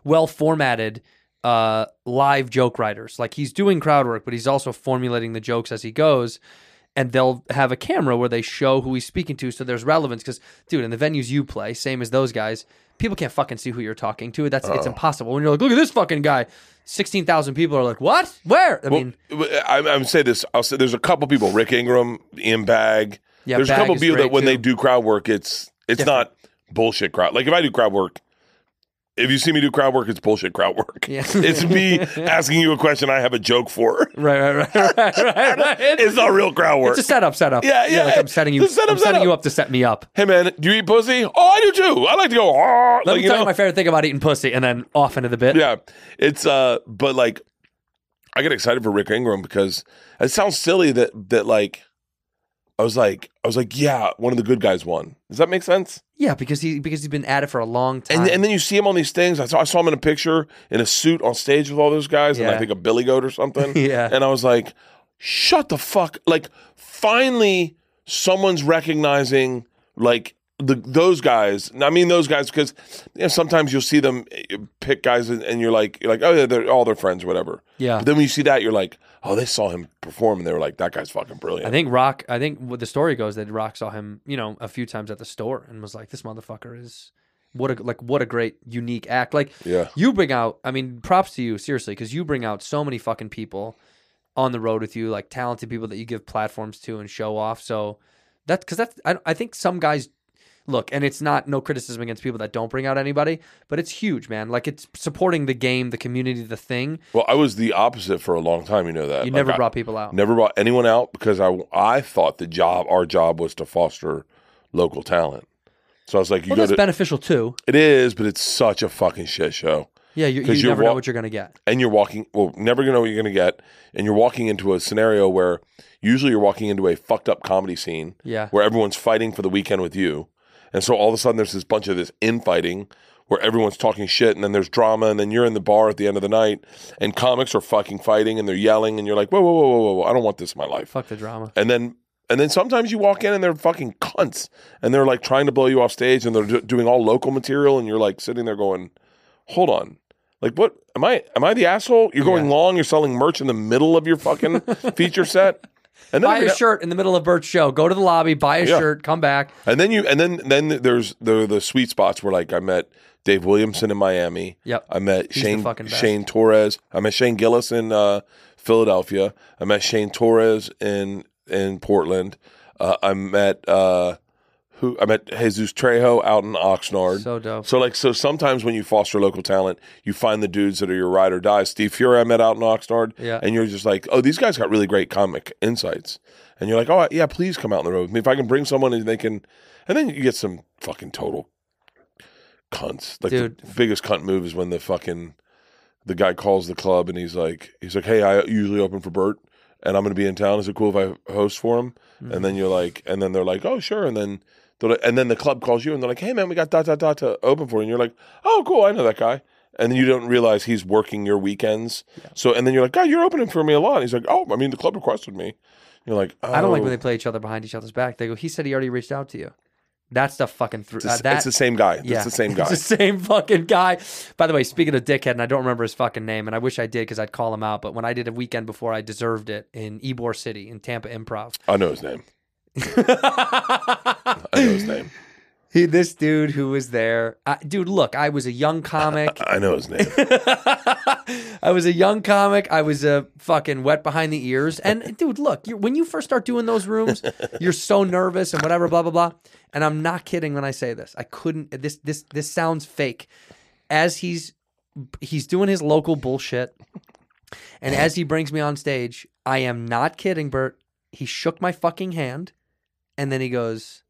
well formatted uh, live joke writers. Like he's doing crowd work, but he's also formulating the jokes as he goes. And they'll have a camera where they show who he's speaking to, so there's relevance. Because, dude, in the venues you play, same as those guys, people can't fucking see who you're talking to. That's it's impossible. When you're like, look at this fucking guy, sixteen thousand people are like, what? Where? I mean, Well, I, I'm say this. I'll say there's a couple people. Rick Ingraham, Ian Bagg. Yeah, there's Bagg a couple is people great, that when they do crowd work, it's it's not bullshit crowd. Like if I do crowd work, if you see me do crowd work, it's bullshit crowd work. Yeah. it's me asking you a question I have a joke for. right, right, right, right, right, right. It's not real crowd work. It's a setup, setup. Yeah, yeah, like I'm setting you. setup, I'm setting setup. you up to set me up. hey man, do you eat pussy? Oh, I do too. I like to go. "Ah," Let like, me you tell know? you my favorite thing about eating pussy, and then off into the bit. Yeah, it's uh, but like, I get excited for Rick Ingraham because it sounds silly that that like, I was like, I was like, yeah, one of the good guys won. Does that make sense? Yeah, because he because he's been at it for a long time. And and then you see him on these things. I saw I saw him in a picture in a suit on stage with all those guys, and I think a Billy Goat or something. Yeah. and I was like, shut the fuck! Like, finally, someone's recognizing like. The, those guys, I mean those guys, because you know, sometimes you'll see them eh, pick guys, and, and you're like, you're like, oh yeah, they're all their friends, or whatever. Yeah. But then when you see that, you're like, oh, they saw him perform, and they were like, that guy's fucking brilliant. I think Rock. I think what the story goes that Rock saw him, you know, a few times at the store and was like, "This motherfucker is what a like what a great unique act." Like, Yeah. you bring out. I mean, props to you seriously because you bring out so many fucking people on the road with you, like talented people that you give platforms to and show off. So that's because that's I, I think some guys look, and it's not no criticism against people that don't bring out anybody, but it's huge, man. Like it's supporting the game, the community, the thing. Well, I was the opposite for a long time. You know that. You Like, never I- brought people out. Never brought anyone out because I I thought the job our job was to foster local talent. So I was like, you Well, go that's to beneficial too. it is, but it's such a fucking shit show. Yeah, you, you you're never know what you're gonna get. And you're walking well, never gonna know what you're gonna get. And you're walking into a scenario where usually you're walking into a fucked up comedy scene Yeah. where everyone's fighting for the weekend with you. And so all of a sudden there's this bunch of this infighting where everyone's talking shit and then there's drama and then you're in the bar at the end of the night and comics are fucking fighting and they're yelling and you're like, whoa, whoa, whoa, whoa, whoa, I don't want this in my life. Fuck the drama. And then and then sometimes you walk in and they're fucking cunts and they're like trying to blow you off stage and they're do- doing all local material and you're like sitting there going, hold on, Like what? Am I am I the asshole? You're going Yeah. long. You're selling merch in the middle of your fucking feature set. And then Buy a now- shirt in the middle of Bert's show. Go to the lobby, buy a Yeah. shirt, come back. And then you and then then there's the the sweet spots where like I met Dave Williamson in Miami. Yep. I met He's Shane. Shane Torres. I met Shane Gillis in uh, Philadelphia. I met Shane Torres in in Portland. Uh, I met uh, who I met Jesus Trejo out in Oxnard. So dope. So like so sometimes when you foster local talent, you find the dudes that are your ride or die. Steve Fury I met out in Oxnard. Yeah. And you're just like, oh, these guys got really great comic insights. And you're like, oh yeah, please come out on the road with me. If I can bring someone and they can and then you get some fucking total cunts. Like Dude. the biggest cunt move is when the fucking the guy calls the club and he's like he's like, Hey, I usually open for Bert and I'm gonna be in town. Is it cool if I host for him? And then mm. you're like and then they're like, Oh sure and then like, and then the club calls you and they're like, Hey man, we got dot dot dot to open for you and you're like, Oh cool, I know that guy. And then you don't realize he's working your weekends. So and then you're like, God, you're opening for me a lot. And he's like, Oh, I mean the club requested me. You're like, oh. I don't like when they play each other behind each other's back. They go, he said he already reached out to you. That stuff fucking threw. it's, Uh, that, it's the same guy. yeah, It's the same guy. It's the same fucking guy. By the way, speaking of dickhead, and I don't remember his fucking name, and I wish I did because I'd call him out. But when I did a weekend before, I deserved it in Ybor City in Tampa Improv. I know his name. I know his name. He, this dude who was there, I, dude. Look, I was a young comic. I know his name. I was a young comic. I was a fucking wet behind the ears. And dude, look, when you first start doing those rooms, you're so nervous and whatever, blah blah blah. And I'm not kidding when I say this. I couldn't. This this this sounds fake. As he's he's doing his local bullshit, and as he brings me on stage, I am not kidding, Bert. He shook my fucking hand, and then he goes,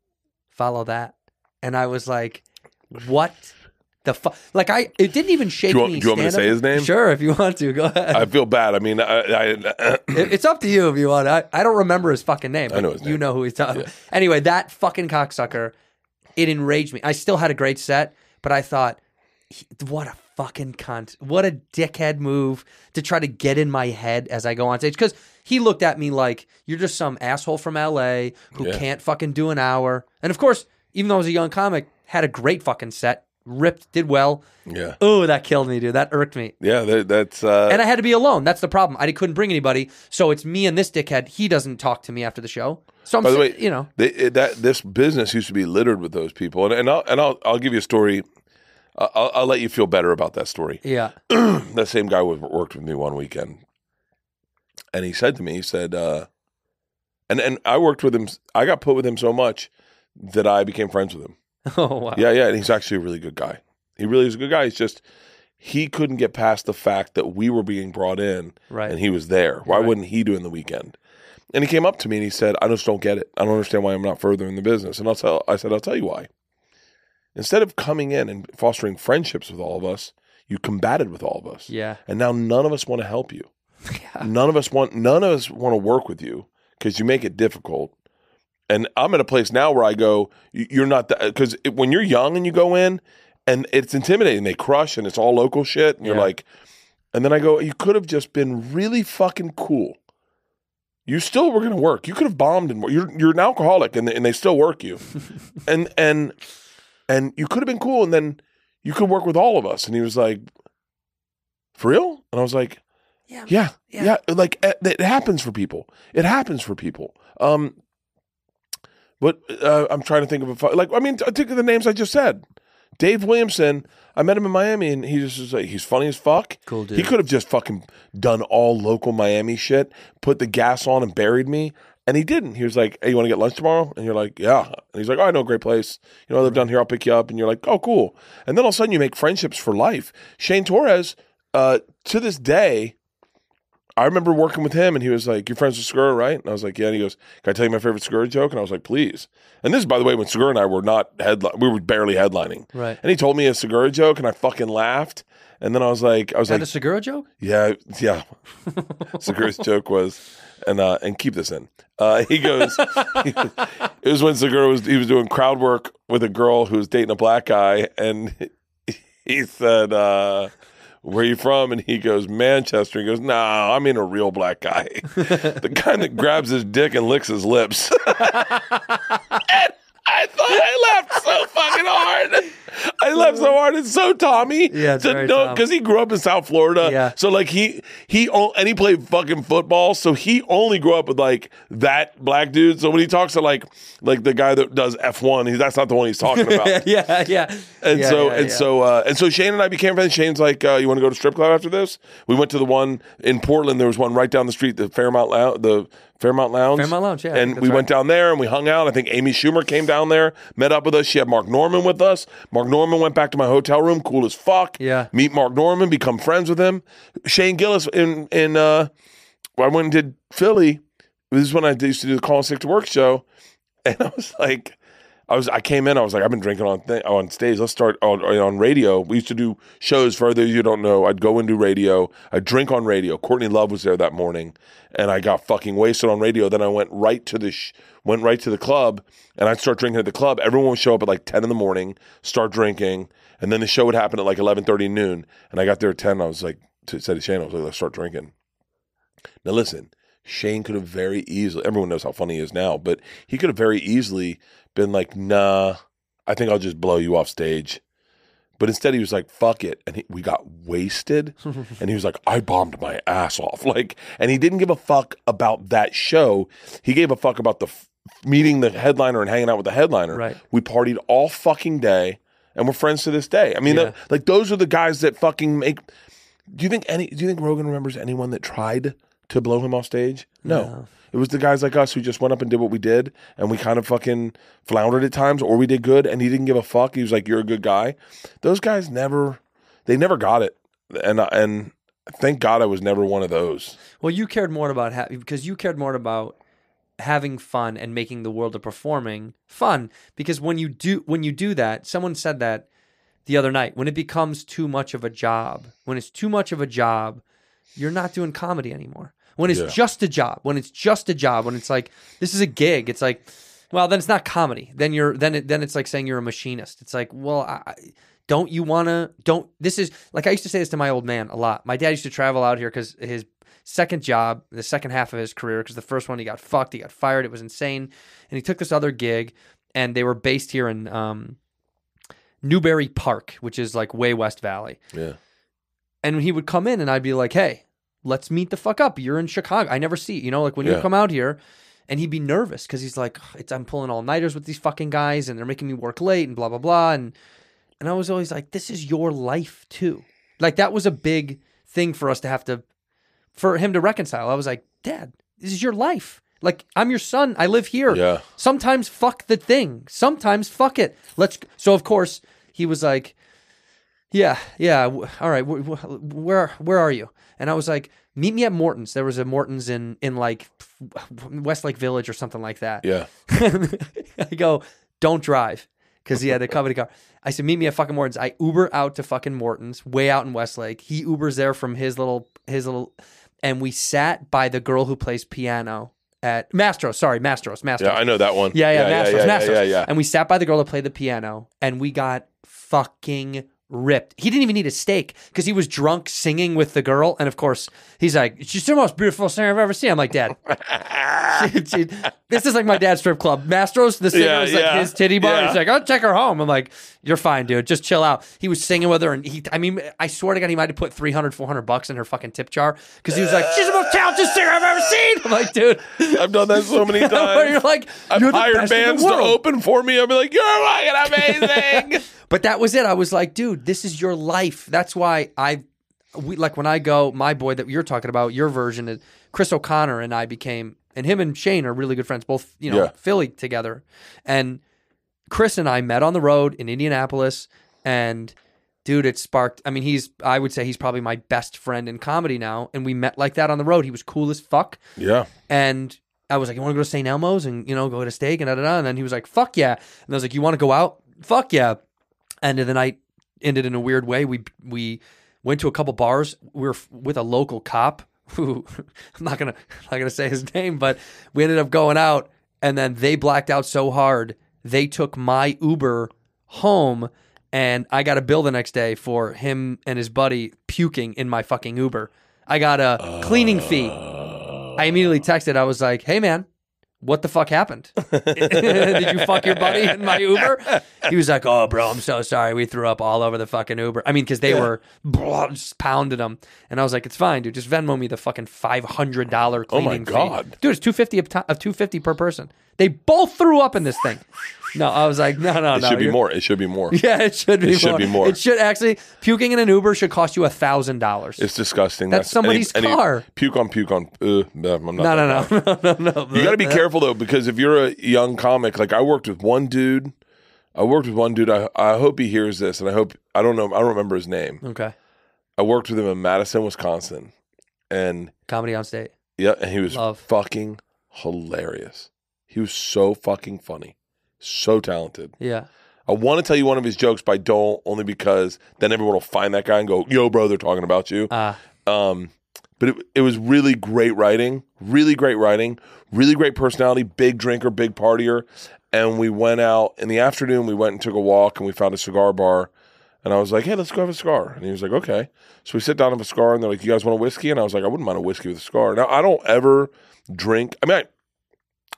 "Follow that," and I was like, "What?" The fuck? Like I, it didn't even shake Do you want- me. do you want me to say his name? Sure, if you want to, go ahead. I feel bad. I mean, I, I, It- it's up to you if you want. I, I don't remember his fucking name. I know but his You name. know who he's talking. Anyway, that fucking cocksucker, it enraged me. I still had a great set, but I thought, he- what a fucking cunt! What a dickhead move to try to get in my head as I go on stage. Because he looked at me like you're just some asshole from L.A. who Yeah. can't fucking do an hour. And of course, even though I was a young comic, had a great fucking set, ripped, did well. yeah, Oh, that killed me, dude. That irked me. yeah. That, that's uh, And I had to be alone. That's the problem. I couldn't bring anybody. So it's me and this dickhead. He doesn't talk to me after the show. So I'm, By the way, you know, they, that this business used to be littered with those people, and, and I'll and I'll I'll give you a story. I'll, I'll- let you feel better about that story. yeah. that same guy worked with me one weekend, and he said to me, he said, uh, and and I worked with him. I got put with him so much that I became friends with him. Oh wow. Yeah, yeah, and he's actually a really good guy. He really is a good guy. He's just he couldn't get past the fact that we were being brought in Right. and he was there. Why Right. wouldn't he do it in the weekend? And he came up to me and he said, "I just don't get it. I don't understand why I'm not further in the business." And I'll tell. I said, "I'll tell you why. Instead of coming in and fostering friendships with all of us, you combated with all of us. Yeah. And now none of us want to help you. None of us want. None of us want to work with you because you make it difficult. And I'm at a place now where I go, "You- you're not that because when you're young and you go in, and it's intimidating. They crush and it's all local shit. And you're Yeah. like, and then I go, you could have just been really fucking cool. You still were going to work. You could have bombed and you're you're an alcoholic and they, and they still work you, and and and you could have been cool and then you could work with all of us. And he was like, for real? And I was like, Yeah. yeah, Yeah. yeah. Like eh, it happens for people. It happens for people. Um, but uh, I'm trying to think of a fu- like. I mean, think of the names I just said. Dave Williamson. I met him in Miami, and he just was like, he's funny as fuck. Cool dude. He could have just fucking done all local Miami shit, put the gas on, and buried me. And he didn't. He was like, "Hey, you want to get lunch tomorrow?" And you're like, "Yeah." And he's like, "Oh, I know a great place. You know, I live down here. I'll pick you up." And you're like, "Oh, cool." And then all of a sudden, you make friendships for life. Shane Torres, uh, to this day, I remember working with him, and he was like, "You're friends with Segura, right?" And I was like, "Yeah." And he goes, "Can I tell you my favorite Segura joke?" And I was like, "Please." And this is, by the way, when Segura and I were not headline, we were barely headlining. Right. And he told me a Segura joke, and I fucking laughed. And then I was like, I was Is that like, a Segura joke? yeah, yeah. Segura's joke was, and uh, and keep this in. Uh, he goes, it was when Segura was he was doing crowd work with a girl who was dating a black guy, and he said, uh, "Where you from?" And he goes, "Manchester." He goes, "No, I mean a real black guy, the kind that grabs his dick and licks his lips." and I thought I laughed so fucking hard. I laugh so hard. It's so Tommy. Yeah, it's to very know Tom. because he grew up in South Florida. Yeah. So like he he o- and he played fucking football. So he only grew up with like that black dude. So when he talks to like like the guy that does F one, that's not the one he's talking about. yeah, yeah. And Yeah, so yeah, and yeah. so uh, and so Shane and I became friends. Shane's like, uh, "You want to go to strip club after this?" We went to the one in Portland. There was one right down the street, the Fairmount Lounge, the Fairmount Lounge. Fairmount Lounge, yeah, And we right. went down there and we hung out. I think Amy Schumer came down there, met up with us. She had Mark Normand with us. Mark Normand went back to my hotel room, cool as fuck. Yeah. meet Mark Normand, become friends with him. Shane Gillis in in uh, I went and did Philly. This is when I used to do the Call Sick to Work show, and I was like, I was I came in, I was like, I've been drinking on th- on stage. Let's start on, on radio. We used to do shows. For those you don't know, I'd go and do radio. I'd drink on radio. Courtney Love was there that morning, and I got fucking wasted on radio. Then I went right to the sh- went right to the club, and I'd start drinking at the club. Everyone would show up at like ten in the morning, start drinking, and then the show would happen at like eleven thirty noon. And I got there at ten. I was like, to, said to Shane, I was like, let's start drinking. Now listen, Shane could have very easily. Everyone knows how funny he is now, but he could have very easily been like, "Nah, I think I'll just blow you off stage." But instead, he was like, "Fuck it," and he, we got wasted. and he was like, "I bombed my ass off," like, and he didn't give a fuck about that show. He gave a fuck about the f- meeting the headliner and hanging out with the headliner. Right. We partied all fucking day, and we're friends to this day. I mean, Yeah. the- like those are the guys that fucking make. Do you think any? Do you think Rogan remembers anyone that tried to blow him off stage? No. It was the guys like us who just went up and did what we did, and we kind of fucking floundered at times, or we did good, and he didn't give a fuck. He was like, "You're a good guy." Those guys never, they never got it, and and thank God I was never one of those. Well, you cared more about ha- because you cared more about having fun and making the world of performing fun. Because when you do when you do that, someone said that the other night. When it becomes too much of a job, when it's too much of a job, you're not doing comedy anymore. When it's Yeah. just a job, when it's just a job, when it's like this is a gig, it's like, well, then it's not comedy. Then you're then it, then it's like saying you're a machinist. It's like, well, I, don't you want to? Don't this is like I used to say this to my old man a lot. My dad used to travel out here because his second job, the second half of his career, because the first one he got fucked, he got fired, it was insane, and he took this other gig, and they were based here in um, Newbury Park, which is like way West Valley. Yeah, And he would come in, and I'd be like, "Hey, let's meet the fuck up. You're in Chicago. I never see you know like when you come out here." And he'd be nervous because he's like, it's, "I'm pulling all nighters with these fucking guys, and they're making me work late, and blah blah blah." And and I was always like, "This is your life too." Like that was a big thing for us to have to, for him to reconcile. I was like, "Dad, this is your life. Like I'm your son. I live here. Yeah. Sometimes fuck the thing. Sometimes fuck it. Let's." So of course he was like, yeah, yeah. All right. wh- wh- Where where are you? And I was like, meet me at Morton's. There was a Morton's in in like Westlake Village or something like that. yeah. I go, don't drive because he had a company car. I said, meet me at fucking Morton's. I Uber out to fucking Morton's, way out in Westlake. He Ubers there from his little his little, and we sat by the girl who plays piano at Mastros. Sorry, Mastros. Mastros. Yeah, I know that one. Yeah, yeah, yeah, Mastros, yeah, Mastros. yeah, yeah. And we sat by the girl that played the piano, and we got fucking ripped. He didn't even need a steak because he was drunk singing with the girl. And of course, he's like, "She's the most beautiful singer I've ever seen." I'm like, "Dad, she- she- this is like my dad's strip club. Mastros, the singer, Yeah, is like yeah, his titty bar. yeah. He's like, "I'll take her home." I'm like, "You're fine, dude. Just chill out." He was singing with her, and he, I mean, I swear to God, he might have put 300, 400 bucks in her fucking tip jar because he was like, "She's the most talented singer I've ever seen." I'm like, dude. I've done that so many times. you're like, I've you're hired best in the bands to open for me. I'll be like, "You're fucking amazing." But that was it. I was like, dude, this is your life. That's why I, we like when I go, my boy that you're talking about, your version is Chris O'Connor and I became, and him and Shane are really good friends, both you know Yeah. Philly together, and Chris and I met on the road in Indianapolis, and dude, it sparked. I mean, he's I would say he's probably my best friend in comedy now, and we met like that on the road. He was cool as fuck, yeah. and I was like, "You want to go to St. Elmo's and you know go get a steak and da da da?" And then he was like, "Fuck yeah!" And I was like, "You want to go out? Fuck yeah!" And the night ended in a weird way. We we went to a couple bars. We were with a local cop who I'm not gonna I'm not gonna say his name, but we ended up going out, and then they blacked out so hard they took my Uber home. And I got a bill the next day for him and his buddy puking in my fucking Uber. I got a cleaning fee. I immediately texted. I was like, "Hey man, what the fuck happened? Did you fuck your buddy in my Uber? He was like, oh, bro, I'm so sorry. We threw up all over the fucking Uber. I mean, because they were blah, just pounded them. And I was like, it's fine, dude. Just Venmo me the fucking $500 cleaning Oh my cleaning fee." God. Dude, it's 250 of, of uh, 250 per person. They both threw up in this thing. No, I was like, no, no, It no. It should be you're- more. It should be more. Yeah, it should be It should be more. It should actually, puking in an Uber should cost you a $1,000. It's disgusting. That's somebody's car. puke on puke on. Uh, no, I'm not no, that no, no, no, no. You got to be careful though, because if you're a young comic, like I worked with one dude, I worked with one dude. I I hope he hears this, and I hope I don't know. I don't remember his name. Okay. I worked with him in Madison, Wisconsin, and Comedy on state. yeah, and he was Love. fucking hilarious. He was so fucking funny, so talented. Yeah. I want to tell you one of his jokes, but I don't, only because then everyone will find that guy and go, "Yo, bro, they're talking about you." Ah. Um, but it, it was really great writing, really great writing, really great personality, big drinker, big partier. And we went out in the afternoon. We went and took a walk, and we found a cigar bar. And I was like, "Hey, let's go have a cigar." And he was like, "Okay." So we sit down and have a cigar, and they're like, "You guys want a whiskey?" And I was like, "I wouldn't mind a whiskey with a cigar." Now I don't ever drink. I mean,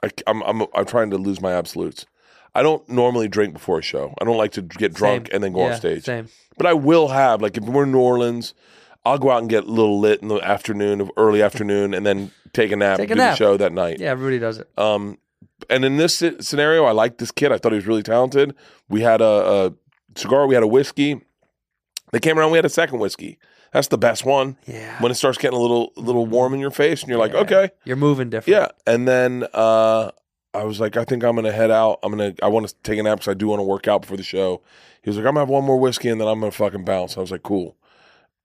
I, I, I'm I'm I'm trying to lose my absolutes. I don't normally drink before a show. I don't like to get drunk Same. and then go Yeah, on stage. Same. But I will have like if we're in New Orleans, I'll go out and get a little lit in the afternoon, of early afternoon, and then take a nap, Take a do the nap. show that night. Yeah, everybody does it. Um, and in this sce- scenario, I liked this kid. I thought he was really talented. We had a, a cigar, we had a whiskey. They came around, we had a second whiskey. That's the best one. Yeah. When it starts getting a little little warm in your face, and you're like, okay, You're moving different. yeah. And then uh, I was like, I think I'm gonna head out. I'm gonna I want to take a nap because I do want to work out before the show. He was like, I'm gonna have one more whiskey and then I'm gonna fucking bounce. I was like, cool.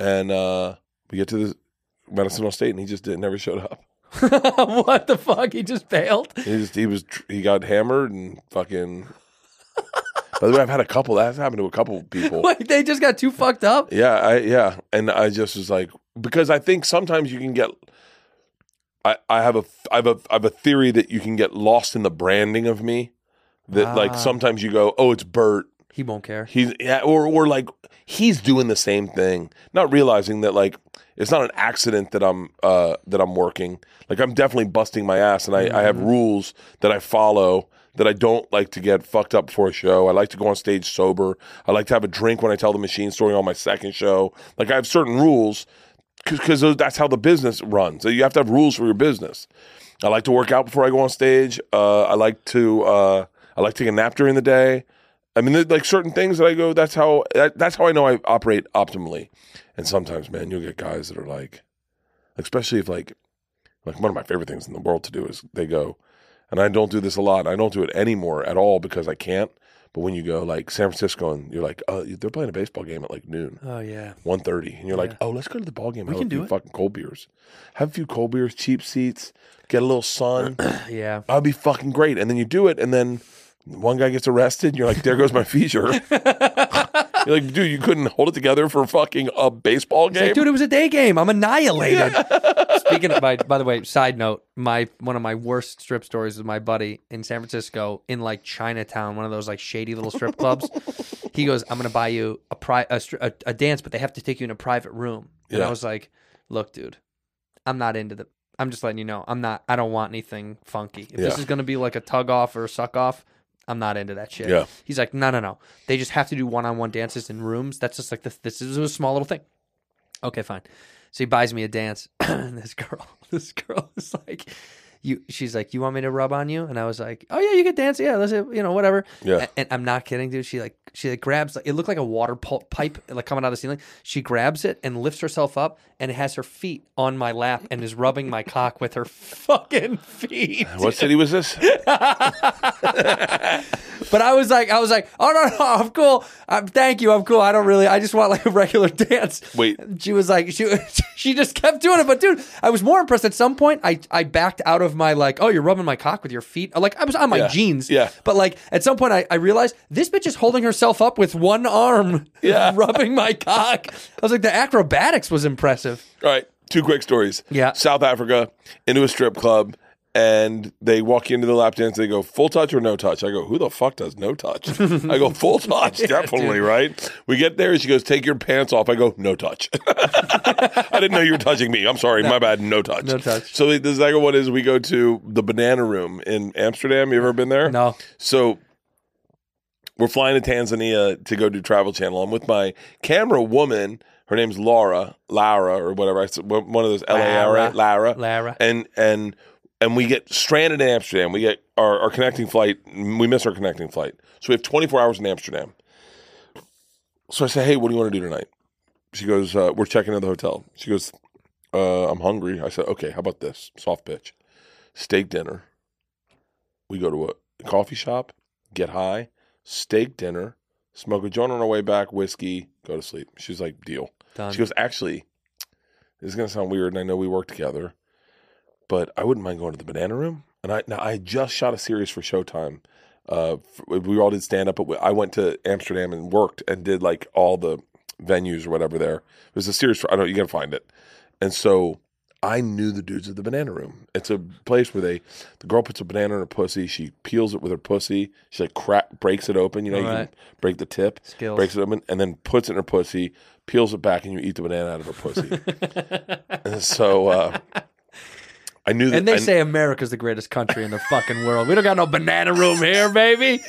And uh, we get to the Medicine on State and he just didn't never showed up. what the fuck? He just bailed. He just he was he got hammered and fucking. By the way, I've had a couple. That's happened to a couple people. Wait, they just got too fucked up. Yeah, I yeah, and I just was like because I think sometimes you can get. I, I have a I have a I have a theory that you can get lost in the branding of me. That like Ah. sometimes you go, oh, it's Bert. He won't care. He's yeah, or or like he's doing the same thing, not realizing that like it's not an accident that I'm uh that I'm working. Like I'm definitely busting my ass, and I, I have rules that I follow that I don't like to get fucked up for a show. I like to go on stage sober. I like to have a drink when I tell the machine story on my second show. Like I have certain rules because that's how the business runs. You have to have rules for your business. I like to work out before I go on stage. Uh, I like to uh, I like to take a nap during the day. I mean, like certain things that I go. That's how that, that's how I know I operate optimally. And sometimes, man, you'll get guys that are like, especially if like like one of my favorite things in the world to do is they go, and I don't do this a lot. I don't do it anymore at all because I can't. But when you go like San Francisco and you're like, oh, they're playing a baseball game at like noon. Oh yeah. 1.30 and you're like oh let's go to the ball game We have can a do few it. fucking cold beers have a few cold beers cheap seats get a little sun Yeah. that'd be fucking great and then you do it and then one guy gets arrested and you're like there goes my feature you're like dude you couldn't hold it together for fucking a baseball game like, dude, it was a day game. I'm annihilated. Speaking of, by, by the way, side note, my one of my worst strip stories is my buddy in San Francisco in like Chinatown, one of those like shady little strip clubs. he goes, "I'm gonna buy you a, pri- a, stri- a a dance, but they have to take you in a private room." And I was like, "Look, dude, I'm not into the. I'm just letting you know, I'm not. I don't want anything funky. If this is gonna be like a tug off or a suck off." I'm not into that shit. Yeah. He's like, no, no, no. They just have to do one-on-one dances in rooms. That's just like this. This is a small little thing. Okay, fine. So he buys me a dance, and this girl, this girl is like, "You." She's like, "You want me to rub on you?" And I was like, "Oh yeah, you can dance. Yeah, let's you know whatever." Yeah. A- And, I'm not kidding, dude. She like she like grabs it looked like a water pipe like coming out of the ceiling. She grabs it and lifts herself up and has her feet on my lap and is rubbing my cock with her fucking feet. what city was this But I was like, I was like, oh no, no, I'm cool. Um, thank you, I'm cool. I don't really, I just want like a regular dance. Wait. she was like, she she just kept doing it. But dude, I was more impressed. At some point, I I backed out of my like, oh, you're rubbing my cock with your feet. Like I was on my Yeah. jeans. Yeah. But like at some point, I, I realized this bitch is holding herself up with one arm, Yeah. rubbing my cock. I was like, the acrobatics was impressive. all right two quick stories Yeah. south africa into a strip club and they walk into the lap dance. They go full touch or no touch. I go, who the fuck does no touch? I go full touch, definitely, right? We get there. She goes, take your pants off. I go, no touch. I didn't know you were touching me. I'm sorry. My bad. No touch. No touch. So the second one is we go to the Banana Room in Amsterdam. You ever been there? No. So we're flying to Tanzania to go do Travel Channel. I'm with my camera woman. Her name's Laura, Lara, or whatever. I said one of those L A R A, Lara, Lara. and and and we get stranded in Amsterdam. We get our, our connecting flight. We miss our connecting flight, so we have 24 hours in Amsterdam. So I say, "Hey, what do you want to do tonight?" She goes, uh, "We're checking into the hotel." She goes, uh, "I'm hungry." I said, "Okay, how about this? Soft pitch, steak dinner. We go to a coffee shop, get high, steak dinner, smoke a joint on our way back, whiskey, go to sleep." She's like, "Deal." Done. She goes, "Actually, this is gonna sound weird, and I know we work together, but I wouldn't mind going to the banana room." And I now I just shot a series for Showtime. Uh, we all did stand up, but I went to Amsterdam and worked and did like all the venues or whatever there. It was a series for I don't know, you gotta find it. And so I knew the dudes at the banana room. It's a place where they the girl puts a banana in her pussy, she peels it with her pussy, she like crack breaks it open, you know, you can break the tip, Skills. breaks it open, and then puts it in her pussy, peels it back, and you eat the banana out of her pussy. and so uh I knew that And they I- say America's the greatest country in the fucking world. We don't got no banana room here, baby.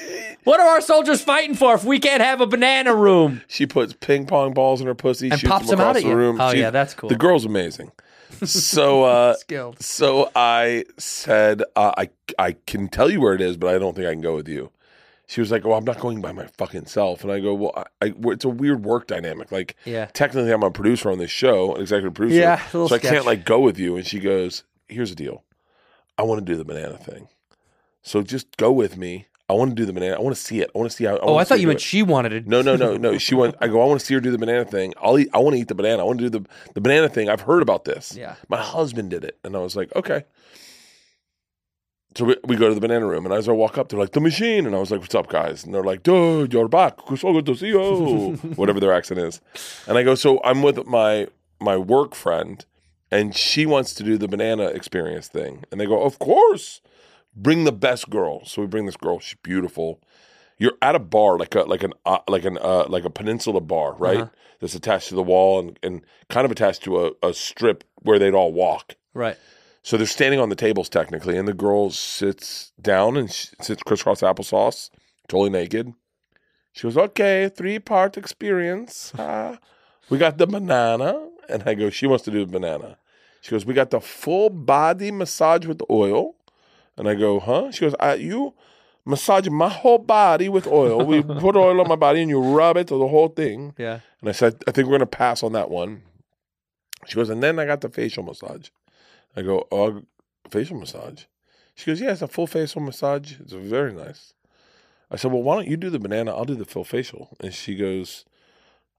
What are our soldiers fighting for if we can't have a banana room? She puts ping pong balls in her pussy, And shoots pops them them out of the you. room. Oh, She's- yeah, that's cool. The girl's amazing. So, uh, Skilled. so I said, uh, I I can tell you where it is, but I don't think I can go with you. She was like, "Well, I'm not going by my fucking self." And I go, "Well, I, I, it's a weird work dynamic. Like, Yeah. technically, I'm a producer on this show, an executive producer. Yeah, so I can't like go with you." And she goes, "Here's the deal. I want to do the banana thing. So just go with me. I want to do the banana. I want to see it. I want to see how. Oh, I thought you meant it." she wanted it. No, no, no, no. She went. I go. I want to see her do the banana thing. I'll eat. I want to eat the banana. I want to do the the banana thing. I've heard about this. Yeah. My husband did it, and I was like, okay. So we, we go to the banana room, and as I walk up, they're like, the machine, and I was like, what's up, guys? And they're like, dude, you're back. So good to see you. Whatever their accent is, and I go, so I'm with my my work friend, and she wants to do the banana experience thing, and they go, of course, bring the best girl. So we bring this girl. She's beautiful you're at a bar like a like an uh, like an uh, like a peninsula bar, right? That's attached to the wall and, and kind of attached to a, a strip where they'd all walk. Right. So they're standing on the tables technically, and the girl sits down and she sits crisscross applesauce, totally naked. She goes, "Okay, three part experience. Ah, we got the banana," and I go, "She wants to do the banana." She goes, "We got the full body massage with oil," and I go, "Huh?" She goes, I, "You." Massage my whole body with oil. We put oil on my body and you rub it to the whole thing. Yeah. And I said, I think we're going to pass on that one. She goes, and then I got the facial massage. I go, oh, facial massage? She goes, yeah, it's a full facial massage. It's very nice. I said, well, why don't you do the banana? I'll do the full facial. And she goes,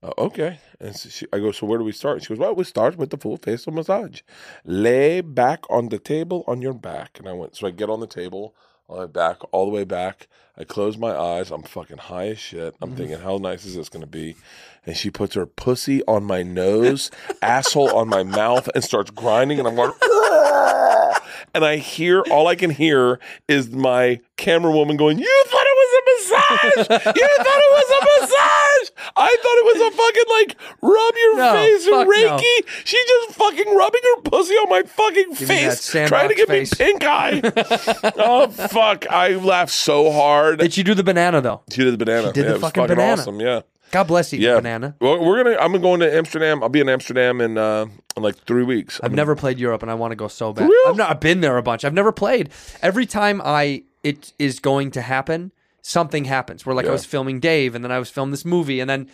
uh, okay. And so she, I go, so where do we start? She goes, well, we start with the full facial massage. Lay back on the table on your back. And I went, so I get on the table, on my back, all the way back. I close my eyes. I'm fucking high as shit. I'm thinking, how nice is this going to be? And she puts her pussy on my nose, asshole on my mouth, and starts grinding. And I'm like, and I hear, all I can hear is my camera woman going, You thought it was a massage! You thought it was a massage! I thought it was a fucking like rub your No, face and fuck no. Reiki. She just fucking rubbing her pussy on my fucking that face, trying to give face. me pink eye. oh fuck! I laughed so hard. Did you do the banana though? She did the banana. She did yeah, the fucking fucking banana. awesome. Yeah. God bless you, Yeah. banana. Well, we're gonna. I'm going to Amsterdam. I'll be in Amsterdam in uh in like three weeks. I've I'm- never played Europe, and I want to go so bad. I've not. I've been there a bunch. I've never played. Every time I it is going to happen, something happens. Where like I was filming Dave, and then I was filming this movie, and then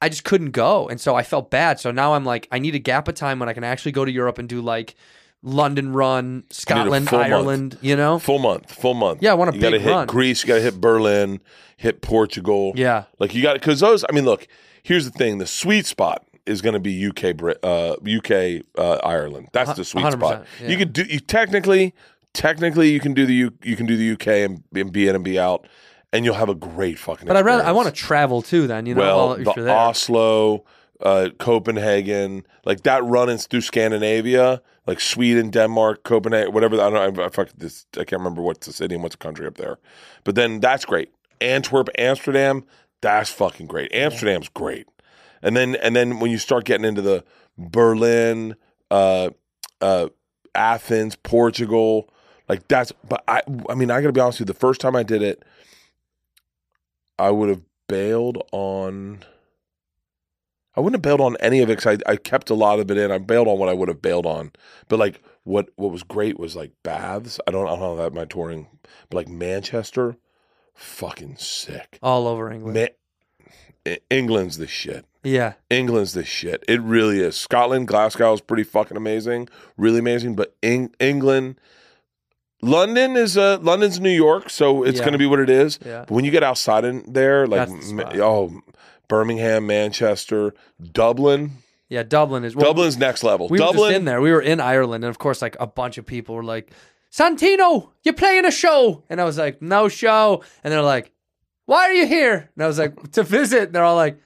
I just couldn't go, and so I felt bad. So now I'm like, I need a gap of time when I can actually go to Europe and do like London run, Scotland, full month. Ireland. You know? Full month, full month. Yeah, I want a You gotta hit run. Greece. You got to hit Berlin, hit Portugal. Yeah. like you got to, because those. I mean, look. Here's the thing: the sweet spot is going to be UK, uh, UK, uh, Ireland. That's the sweet 100%, spot. yeah. You could do. You technically, technically, you can do the U, you can do the UK and, and be in and be out, and you'll have a great fucking. But I rather I want to travel too. Then you know, well, while the. Oslo, uh, Copenhagen, like that run in through Scandinavia, like Sweden, Denmark, Copenhagen, whatever. I don't. I, I, fuck this, I can't remember what's the city and what's the country up there. But then that's great. Antwerp, Amsterdam, that's fucking great. Amsterdam's great. and then and then when you start getting into the Berlin, uh, uh, Athens, Portugal, like that's. But I, I mean, I got to be honest with you. The first time I did it, I would have bailed on. I wouldn't have bailed on any of it because I, I kept a lot of it in. I bailed on what I would have bailed on, but like what what was great was like baths. I don't, I don't know that my touring, but like Manchester, fucking sick. All over England. Ma- England's the shit. yeah. England's the shit. It really is. Scotland, Glasgow is pretty fucking amazing, really amazing. But Eng- England, London is uh, London's New York, so it's Yeah. going to be what it is. Yeah. But when you get outside in there, like That's the ma- spot. oh, Birmingham, Manchester, Dublin, Yeah. Dublin is well, Dublin's next level. We were Dublin, just in there. We were in Ireland, and of course, like a bunch of people were like, "Santino, you're playing a show?" And I was like, "No show." And they're like, "Why are you here?" And I was like, "To visit." And they're all like,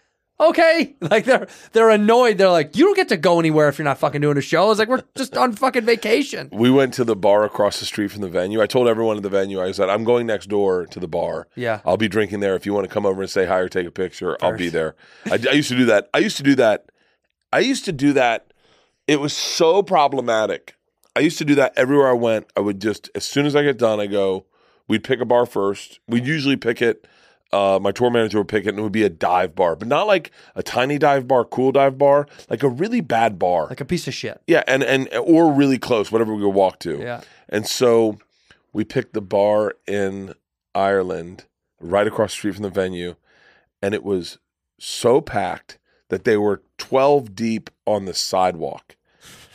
"Okay." Like they're they're annoyed. They're like, "You don't get to go anywhere if you're not fucking doing a show." It's like, "We're just on fucking vacation." we went to the bar across the street from the venue. I told everyone at the venue, I said, I'm going next door to the bar. Yeah. I'll be drinking there. If you want to come over and say hi or take a picture, I'll be there. I, I used to do that. I used to do that. I used to do that. It was so problematic. I used to do that everywhere I went. I would just, as soon as I get done, I go, we'd pick a bar first. We'd usually pick it. Uh, my tour manager would pick it and it would be a dive bar, but not like a tiny dive bar, cool dive bar, like a really bad bar. Like a piece of shit. Yeah, and and or really close, whatever we could walk to. Yeah. And so we picked the bar in Ireland, right across the street from the venue, and it was so packed that they were twelve deep on the sidewalk.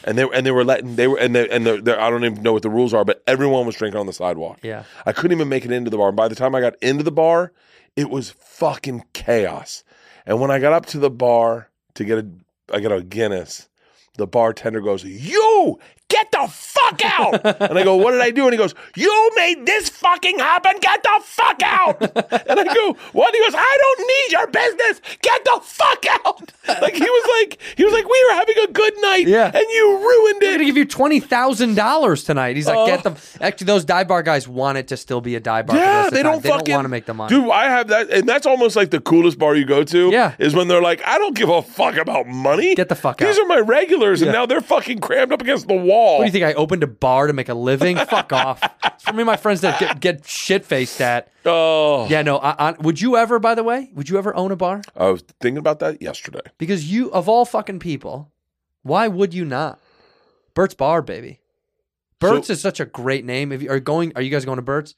And they and they were letting they were and they and they're, I don't even know what the rules are, but everyone was drinking on the sidewalk. Yeah. I couldn't even make it into the bar. And by the time I got into the bar, it was fucking chaos. And when I got up to the bar to get a, I got a Guinness. The bartender goes, "You get the fuck out!" and I go, "What did I do?" And he goes, "You made this fucking happen. Get the fuck out!" and I go, "What?" He goes, "I don't need your business. Get the fuck out!" Like he was like, he was like, "We were having a good night, Yeah. and you ruined We're gonna give you twenty thousand dollars tonight. He's like, Oh. get the. Oh. Actually, those dive bar guys want it to still be a dive bar. for the rest Yeah, the they don't They fucking don't want to make the money. Dude, I have that, and that's almost like the coolest bar you go to. Yeah. is when they're like, I don't give a fuck about money. Get the fuck These out. These are my regulars, and now they're fucking crammed up against the wall. What do you think? I opened a bar to make a living? Fuck off. It's for me, and my friends that get, get shit faced at. Oh, Yeah, no. I, I, would you ever, by the way, would you ever own a bar? I was thinking about that yesterday. Because you, of all fucking people, why would you not? Bert's Bar, baby. Bert's So- is such a great name. If you are going, are you guys going to Bert's?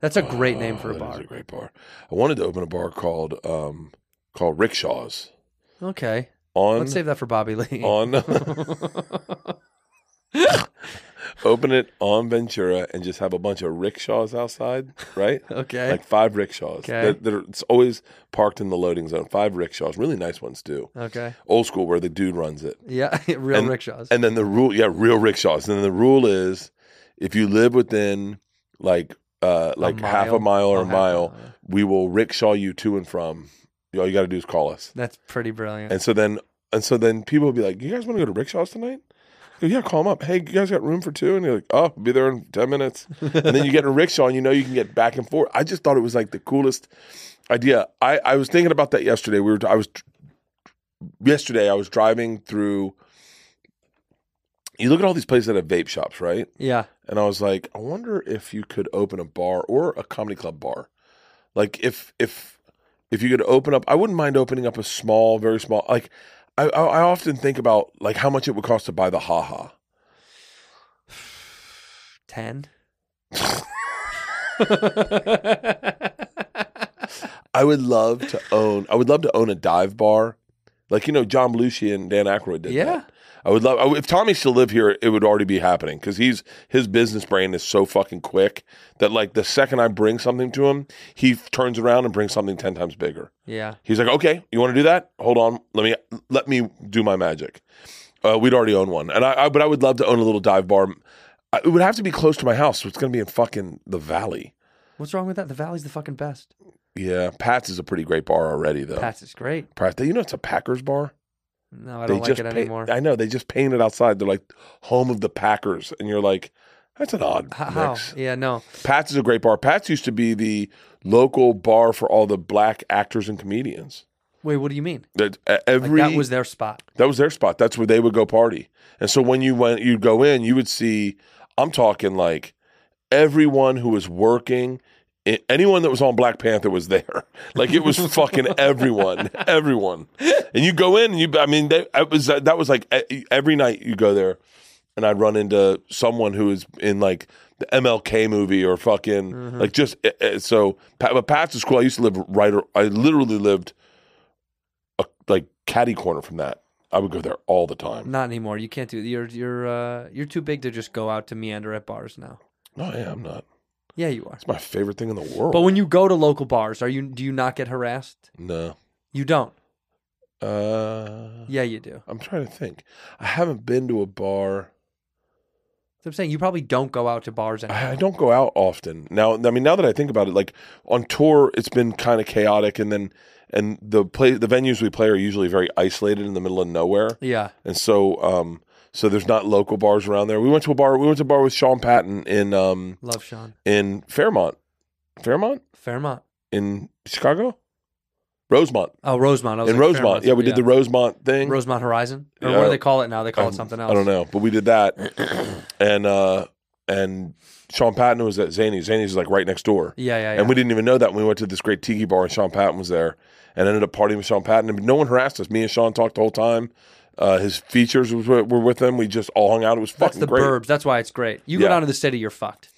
That's a great name for a Oh, bar. a great bar. I wanted to open a bar called um called Rickshaws Okay, on let's save that for Bobby Lee. on. open it on Ventura and just have a bunch of rickshaws outside, right? Okay. Like five rickshaws. Okay. That, that are, it's always parked in the loading zone. Five rickshaws, really nice ones too. okay. Old school where the dude runs it. Yeah, real and, rickshaws. And then the rule, yeah, real rickshaws. And then the rule is, if you live within like uh like half a mile? mile or Oh, a half a mile, mile, yeah. we will rickshaw you to and from. All you got to do is call us. That's pretty brilliant. And so then, and so then people will be like, "You guys want to go to rickshaws tonight?" Go, yeah, call them up. Hey, you guys got room for two? And you're like, "Oh, I'll be there in ten minutes." and then you get in a rickshaw, and you know you can get back and forth. I just thought it was like the coolest idea. I I was thinking about that yesterday. We were I was yesterday. I was driving through. You look at all these places that have vape shops, right? yeah. And I was like, I wonder if you could open a bar or a comedy club bar. Like if if if you could open up, I wouldn't mind opening up a small, very small. Like I I, I often think about like how much it would cost to buy the haha. 10. I would love to own. I would love to own a dive bar, like you know John Belushi and Dan Aykroyd did. Yeah. that. I would love I if Tommy still lived here. It would already be happening because he's his business brain is so fucking quick that like the second I bring something to him, he turns around and brings something ten times bigger. Yeah. He's like, okay, you want to do that? Hold on, let me let me do my magic. Uh, we'd already own one, and I, I but I would love to own a little dive bar. I, it would have to be close to my house, so it's going to be in fucking the valley. What's wrong with that? The Valley's the fucking best. Yeah, Pat's is a pretty great bar already, though. Pat's is great. Pat, you know it's a Packers bar. No, I don't like it paint- anymore. I know they just paint it outside. They're like home of the Packers, and you're like, that's an odd How? mix. Yeah, no. Pat's is a great bar. Pat's used to be the local bar for all the black actors and comedians. Wait, what do you mean? That uh, Like, every that was their spot. that was their spot. That's where they would go party. And so when you went, you'd go in, you would see. I'm talking like everyone who was working. Anyone that was on Black Panther was there. Like it was fucking everyone, everyone. And you go in, and you. I mean, they, it was that was like every night you go there, and I'd run into someone who was in like the MLK movie or fucking like just eh, eh, so. But Pat's is cool. I used to live right. I literally lived a like caddy corner from that. I would go there all the time. Not anymore. You can't do. You're you're uh, you're too big to just go out to meander at bars now. No, yeah, I'm not. Yeah, you are. It's my favorite thing in the world. But when you go to local bars, are you do you not get harassed? no, You don't. uh, Yeah, you do. I'm trying to think. I haven't been to a bar. So I'm saying you probably don't go out to bars anymore. I, don't go out often now. I mean, now that I think about it, like on tour, it's been kind of chaotic, and then and the play the venues we play are usually very isolated in the middle of nowhere, yeah. and so um so there's not local bars around there. We went to a bar. We went to a bar with Sean Patton in um Love Sean. in Fairmont, Fairmont Fairmont. in Chicago, Rosemont. Oh, Rosemont. I was in like, Rosemont. Fairmont. Yeah, we did the Rosemont thing. Rosemont Horizon. Or Yeah. what do they call it now? They call Um, it something else. I don't know, but we did that, and uh and Sean Patton was at Zanies. Zanies is like right next door, Yeah, yeah, yeah. and we didn't even know that when we went to this great tiki bar and Sean Patton was there, and ended up partying with Sean Patton. And no one harassed us. Me and Sean talked the whole time. Uh, his features was, were with him. We just all hung out. It was fucking That's the great. burbs. That's why it's great. You Yeah. go down to the city, you're fucked.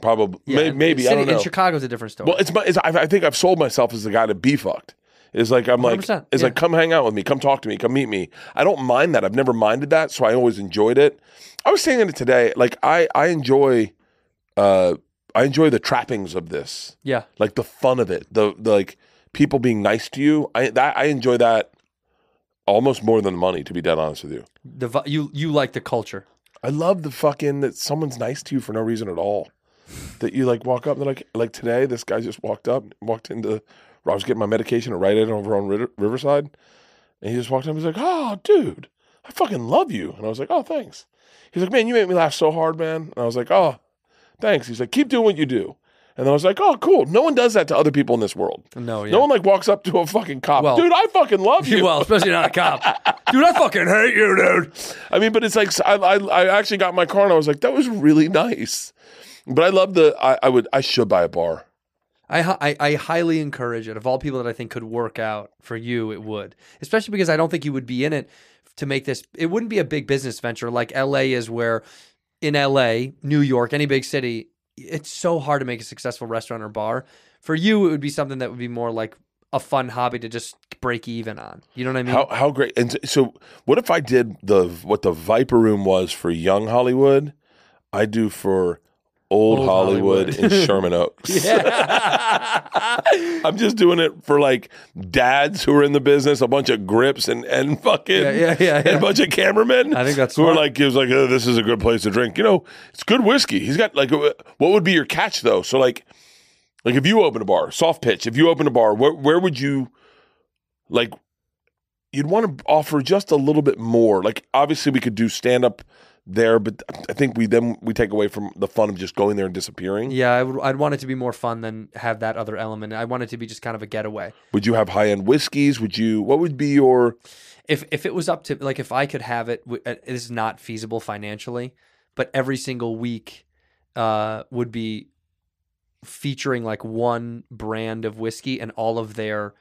Probably, Yeah, maybe, and maybe I city- don't know. In Chicago's a different story. Well, it's my. It's, I, I think I've sold myself as the guy to be fucked. It's like I'm like 100%, it's yeah. like come hang out with me, come talk to me, come meet me. I don't mind that. I've never minded that, so I always enjoyed it. I was saying it today. Like I I enjoy, uh, I enjoy the trappings of this, yeah. like the fun of it, the, the like people being nice to you. I that I enjoy that almost more than the money. To be dead honest with you, The vi- you you like the culture. I love the fucking that someone's nice to you for no reason at all. That you like walk up and they're like like today, this guy just walked up, walked into I was getting my medication at Rite Aid over on River- Riverside, and he just walked up. He's like, "Oh, dude, I fucking love you," and I was like, "Oh, thanks." He's like, "Man, you make me laugh so hard, man," and I was like, "Oh, thanks." He's like, "Keep doing what you do," and then I was like, "Oh, cool." No one does that to other people in this world. No, yeah. No one like walks up to a fucking cop, Well- dude. I fucking love you. well, especially not a cop. Dude, I fucking hate you, dude. I mean, but it's like I, I, I actually got my car and I was like, that was really nice. But I love the. I, I would. I should buy a bar. I, I I highly encourage it. Of all people that I think could work out for you, it would. Especially because I don't think you would be in it to make this. It wouldn't be a big business venture like L.A. is, where in L.A., New York, any big city, it's so hard to make a successful restaurant or bar. For you, it would be something that would be more like a fun hobby to just break even on. You know what I mean? How how great! And so, what if I did the what the Viper Room was for young Hollywood? I do for old, Old Hollywood, Hollywood. in Sherman Oaks. I'm just doing it for like dads who are in the business, a bunch of grips and and fucking Yeah, yeah, yeah, and yeah. a bunch of cameramen. I think that's who are smart. like gives like oh, this is a good place to drink. You know, it's good whiskey. He's got like uh, what would be your catch though? So like like if you open a bar, soft pitch. If you open a bar, where where would you like? You'd want to offer just a little bit more. Like obviously we could do stand up there, but I think we then we take away from the fun of just going there and disappearing. yeah, I would, I'd want it to be more fun than have that other element. I want it to be just kind of a getaway. Would you have high end whiskeys? Would you? What would be your? if if it was up to like if I could have it, uh, it is not feasible financially, but every single week uh, would be featuring like one brand of whiskey and all of their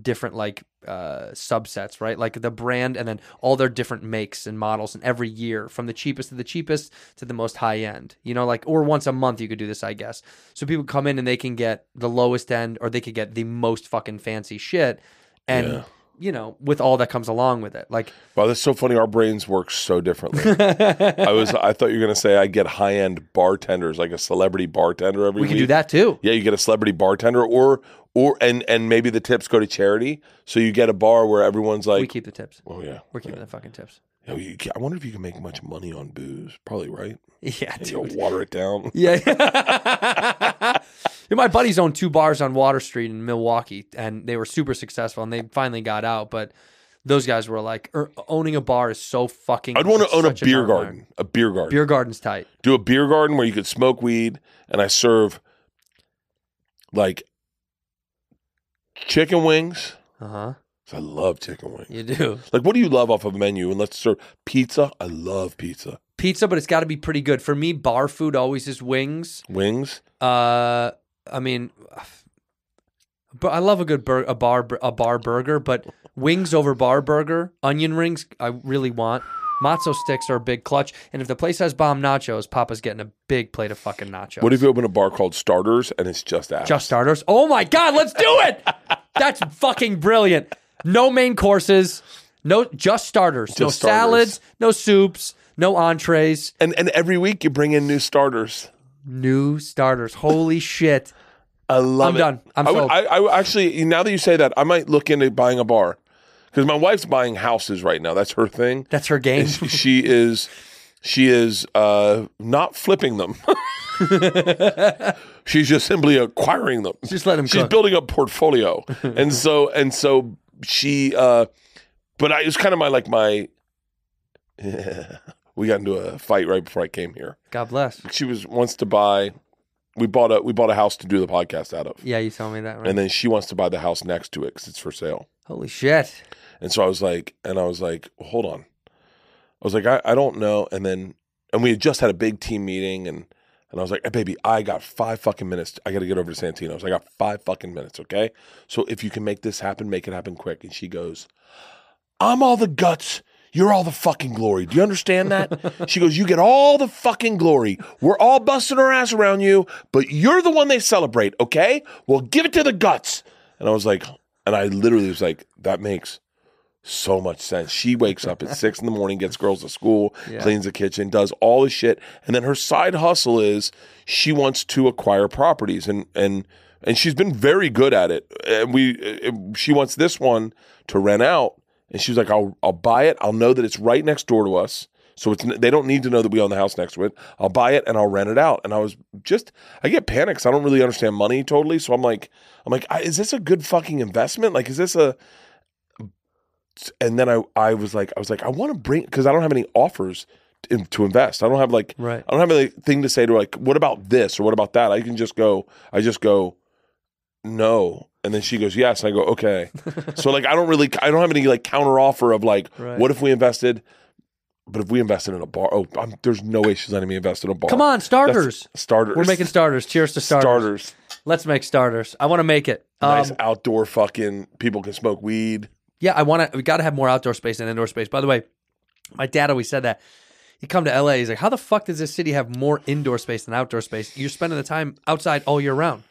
different like uh subsets right? Like the brand and then all their different makes and models and every year from the cheapest to the cheapest to the most high end you know like or once a month you could do this i guess. So people come in and they can get the lowest end or they could get the most fucking fancy shit. And Yeah. You know with all that comes along with it like Wow, that's so funny. Our brains work so differently. I was. I thought you were going to say I get high end bartenders, like a celebrity bartender every we week. can do that too Yeah, you get a celebrity bartender, or or and and maybe the tips go to charity. So you get a bar where everyone's like, we keep the tips oh yeah, we're keeping the fucking tips Yeah, you I wonder if you can make much money on booze. Probably right. yeah And dude. water it down. Yeah. My buddies owned two bars on Water Street in Milwaukee, and they were super successful, and they finally got out. But those guys were like, er, owning a bar is so fucking. I'd want to own a beer garden. A beer garden. Beer garden's tight. do a beer garden where you could smoke weed and I serve like chicken wings. Uh huh. I love chicken wings. You do Like, what do you love off of a menu? And let's serve pizza. I love pizza. pizza, but it's got to be pretty good. For me, bar food always is wings. Wings. Uh, I mean, but I love a good bur- a bar a bar burger, but wings over bar burger, onion rings, I really want. Matzo sticks are a big clutch, and if the place has bomb nachos, Papa's getting a big plate of fucking nachos. What if you open a bar called Starters and it's just apps? just starters? Oh my god, let's do it! That's fucking brilliant. No main courses, no just starters, no Just starters. salads, no soups, no entrees, and and every week you bring in new starters. New starters. Holy shit! I love I'm it. done. I'm I would- sold. I, I actually now that you say that, I might look into buying a bar because my wife's buying houses right now. That's her thing. That's her game. She, is she is uh, not flipping them. She's just simply acquiring them. Just let 'em She's cook. building a portfolio, and so and so she. Uh, but I, it was kind of my like my. we got into a fight right before I came here. God bless. She was wants to buy. We bought a we bought a house to do the podcast out of, Yeah, you told me that. Right? and then she wants to buy the house next to it because it's for sale. Holy shit! And so I was like, and I was like, hold on. I was like, I, I don't know. And then, and we had just had a big team meeting, and and I was like, hey, baby, I got five fucking minutes. I got to get over to Santino's. I got five fucking minutes, okay? So if you can make this happen, make it happen quick. And she goes, I'm all the guts. You're all the fucking glory. Do you understand that? she goes, You get all the fucking glory. We're all busting our ass around you, but you're the one they celebrate, okay? Well, give it to the guts. And I was like, and I literally was like, That makes so much sense. She wakes up at six in the morning, gets girls to school, cleans the kitchen, does all this shit, and then her side hustle is she wants to acquire properties, and and and she's been very good at it. And we, uh, she wants this one to rent out, and she was like, "I'll I'll buy it. I'll know that it's right next door to us." So it's they don't need to know that we own the house next to it. I'll buy it and I'll rent it out. And I was just I get panics. I don't really understand money totally. So I'm like I'm like is this a good fucking investment? Like is this a and then I I was like I was like I want to bring because I don't have any offers to, to invest. I don't have like Right. I don't have anything to say to like what about this or what about that. I can just go. I just go no, and then she goes yes. And I go okay. so like I don't really I don't have any like counter offer of like Right. what if we invested. But if we invested in a bar, oh, I'm, there's no way she's letting me invest in a bar. Come on, That's- starters. starters. We're making starters. Cheers to starters. starters. Let's make starters. I want to make it. Um, nice outdoor fucking people can smoke weed. Yeah, I want to. We got to have more outdoor space than indoor space. By the way, my dad always said that. He come to LA. He's like, "How the fuck does this city have more indoor space than outdoor space? You're spending the time outside all year round."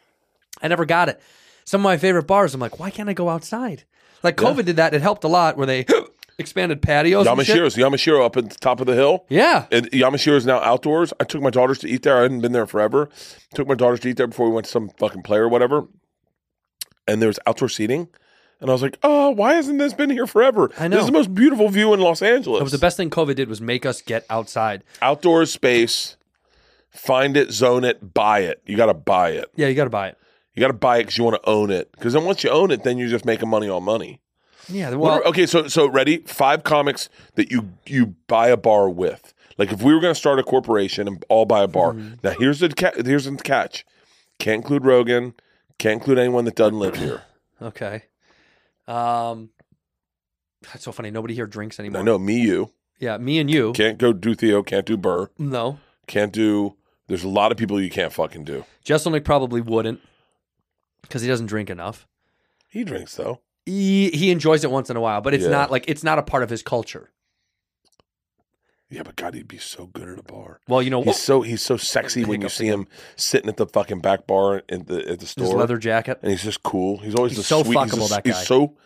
I never got it. Some of my favorite bars. I'm like, why can't I go outside? Like COVID did that. It helped a lot where they expanded patios. and shit. Yamashiro's Yamashiro up at the top of the hill. Yeah. And Yamashiro is now outdoors. I took my daughters to eat there. I hadn't been there forever. Took my daughters to eat there before we went to some fucking play or whatever. And there was outdoor seating. And I was like, oh, why hasn't this been here forever? I know. This is the most beautiful view in Los Angeles. It was the best thing COVID did was make us get outside. Outdoor space. Find it, zone it, buy it. You got to buy it. Yeah, you got to buy it. You got to buy it because you want to own it. Because then once you own it, then you're just making money on money. Yeah. What Well, are- okay, so so ready? Five comics that you you buy a bar with. Like if we were going to start a corporation and all buy a bar. Mm-hmm. Now here's the ca- here's the catch. Can't include Rogan. Can't include anyone that doesn't live here. okay. Um, that's so funny. Nobody here drinks anymore. I know me, you Yeah, me and you. can't go do Theo. Can't do Burr. No. Can't do. There's a lot of people you can't fucking do. Jeselnik probably wouldn't because he doesn't drink enough. He drinks though. He he enjoys it once in a while, but it's Yeah. not like it's not a part of his culture. Yeah, but God, he'd be so good at a bar. Well, you know He's so he's so sexy when you see him sitting at the fucking back bar at the at the store. His leather jacket. and he's just cool. He's always He's the so sweet. he's, fuckable, a- that he's guy. so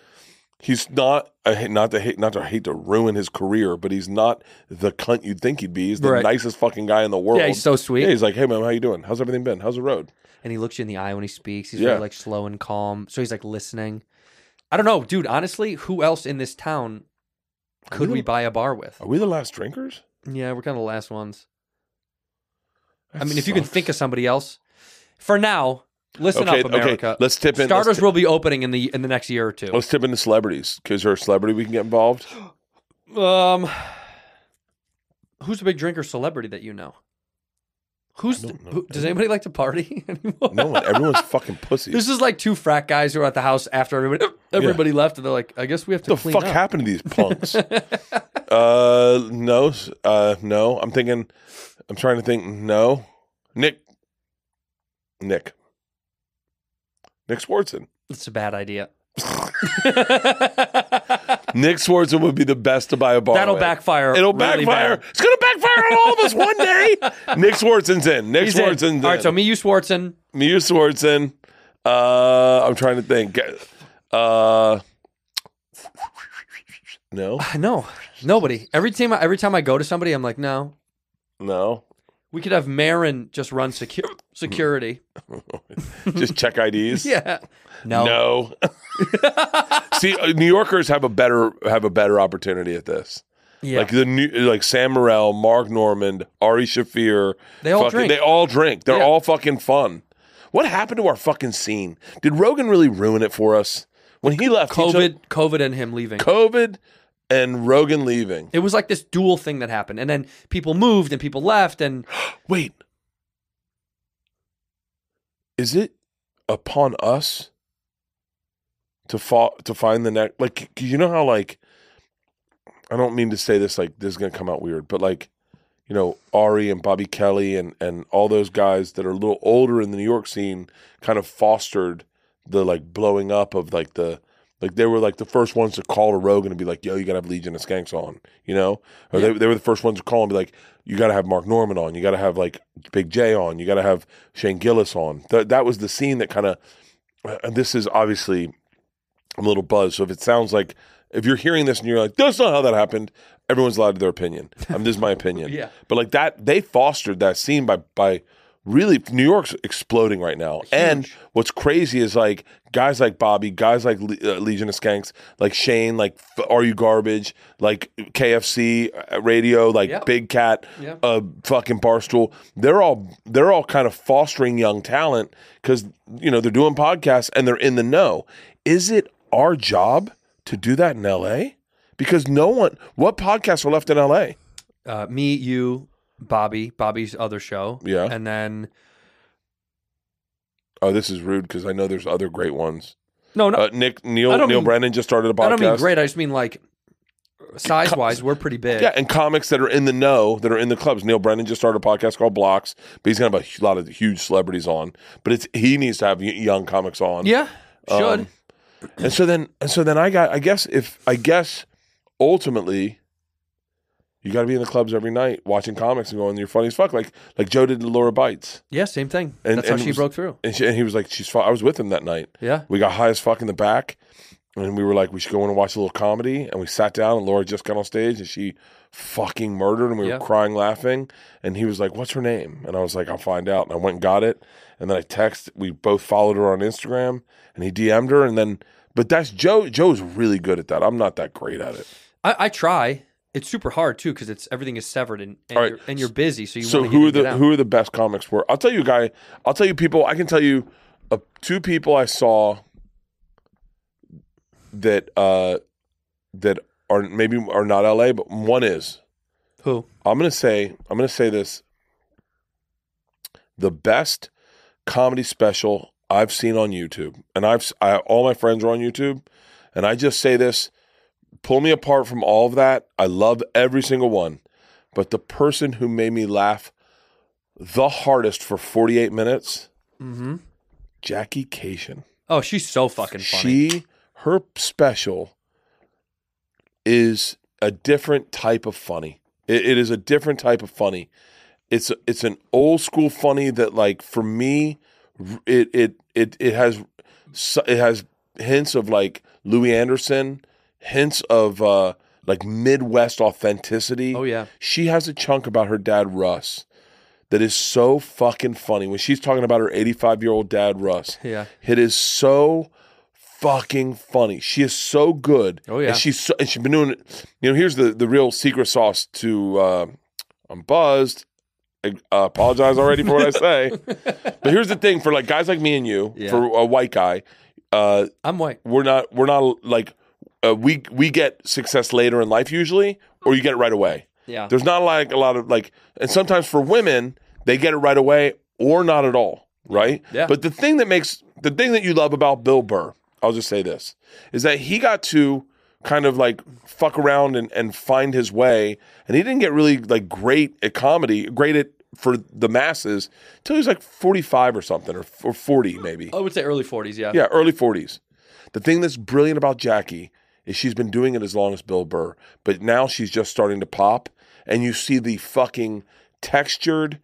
he's not. Hate, not to hate not to hate to ruin his career, but he's not the cunt you'd think he'd be. He's the Right. nicest fucking guy in the world. Yeah, he's so sweet. Yeah, he's like, hey man, how you doing? How's everything been? How's the road? And he looks you in the eye when he speaks. He's Yeah. very like slow and calm. So he's like listening. I don't know, dude. Honestly, who else in this town could we buy a bar with? Are we the last drinkers? Yeah, we're kind of the last ones. I mean, if you can think of somebody else, for now, listen Okay, up, America. okay. Let's tip in. Starters will be opening in the in the next year or two. let's tip into celebrities. Because there a celebrity we can get involved. Um, who's a big drinker celebrity that you know? Who's who, does anybody like to party anymore? No one. Everyone's fucking pussies. This is like two frat guys who are at the house after everybody everybody left, and they're like, "I guess we have to clean up. What the fuck up." happened to these punks? uh, no, uh, no. I'm thinking. I'm trying to think. No, Nick. Nick. Nick Swardson. It's a bad idea. Nick Swardson would be the best to buy a bar. That'll with. backfire. It'll really backfire. bad. It's gonna backfire on all of us one day. Nick Swardson's in. Nick He's in. Swardson's in. All right, so me, you, Swardson. Miu Swardson. Uh, I'm trying to think. Uh, no, No, nobody. Every time, I, every time I go to somebody, I'm like, no. no. We could have Marin just run secu- security. Just check IDs. yeah. No. No. See, uh, New Yorkers have a better have a better opportunity at this. Yeah. Like the new, like Sam Morril, Mark Normand, Ari Shaffir. They all fucking- drink. They all drink. They're Yeah. all fucking fun. What happened to our fucking scene? Did Rogan really ruin it for us when he left? he took COVID, COVID, and him leaving. COVID, and Rogan leaving. It was like this dual thing that happened, and then people moved and people left, and Wait, is it upon us to fall to find the next? Like, you know how like I don't mean to say this like this is gonna come out weird, but like you know Ari and Bobby Kelly and and all those guys that are a little older in the New York scene kind of fostered the like blowing up of like the like they were like the first ones to call to Rogan and be like, "Yo, you gotta have Legion of Skanks on," you know, or they they were the first ones to call and be like, "You gotta have Mark Normand on, you gotta have like Big Jay on, you gotta have Shane Gillis on." Th- that was the scene that kind of. Uh, and this is obviously I'm a little buzzed. So if it sounds like if you're hearing this and you're like, "That's not how that happened," everyone's allowed to their opinion. I mean, this is my opinion. Yeah. But like that, they fostered that scene by by really New York's exploding right now. And what's crazy is like guys like Bobby, guys like Le- uh, Legion of Skanks, like Shane, like F- Are You Garbage, like KFC uh, Radio, like Yep. Big Cat, Yep. uh, fucking Barstool. They're all they're all kind of fostering young talent because you know they're doing podcasts and they're in the know. Is it our job to do that in L.A.? Because no one, what podcasts are left in L.A. uh, me, you, Bobby, Bobby's other show, Yeah. and then Oh, this is rude because I know there's other great ones. no, no, Uh, Nick Neal Neal mean- Brennan just started a podcast. I don't mean great. I just mean like size wise, we're pretty big. Yeah, and comics that are in the know, that are in the clubs. Neal Brennan just started a podcast called Blocks, but he's gonna have a lot of huge celebrities on. But it's he needs to have young comics on. Yeah, should. Um, and so then, and so then I got. I guess if I guess ultimately, you got to be in the clubs every night watching comics and going, "You're funny as fuck," like like Joe did to Laura Bites. yeah, same thing. And- That's and how she was- broke through. And, she, and he was like, "She's." Fu-. I was with him that night. Yeah. We got high as fuck in the back, and we were like, "We should go in and watch a little comedy." And we sat down, and Laura just got on stage, and she fucking murdered, and we Yeah. were crying, laughing. And he was like, "What's her name?" And I was like, "I'll find out." And I went and got it, and then I text. We both followed her on Instagram, and he DM'd her, and then. But that's Joe. Joe's really good at that. I'm not that great at it. I, I try. It's super hard too because it's everything is severed and and, All right. you're, and you're busy. So you so who get are the who are the best comics were? I'll tell you, guy. I'll tell you people. I can tell you uh, two people I saw that uh that are maybe are not LA, but one is. who? I'm gonna say I'm gonna say this. The best comedy special I've seen on YouTube, and I've I, all my friends are on YouTube, and I just say this. Pull me apart from all of that. I love every single one, but the person who made me laugh the hardest for 48 minutes, Mm-hmm. Jackie Kashian. Oh, she's so fucking funny. She her special is a different type of funny. It, it is a different type of funny. It's it's an old school funny that like for me, it it it it has it has hints of like Louie Anderson, hints of uh like Midwest authenticity. Oh, yeah. she has a chunk about her dad Russ that is so fucking funny when she's talking about her 85 year old dad Russ. Yeah. It is so fucking funny. She is so good. Oh, yeah. And she's so, and she's been doing it. You know, here's the the real secret sauce to uh, I'm buzzed. I uh, apologize already for what I say. but here's the thing for like guys like me and you, Yeah. for a white guy, uh, I'm white. we're not we're not like uh, we we get success later in life usually, or you get it right away. Yeah. There's not like a lot of like, and sometimes for women, they get it right away or not at all, right? Yeah. But the thing that makes the thing that you love about Bill Burr, I'll just say this, is that he got to kind of like fuck around and, and find his way. And he didn't get really like great at comedy, great at for the masses until he was like 45 or something, or, or 40 maybe. I would say early 40s, yeah. Yeah, early 40s. The thing that's brilliant about Jackie is she's been doing it as long as Bill Burr, but now she's just starting to pop, and you see the fucking textured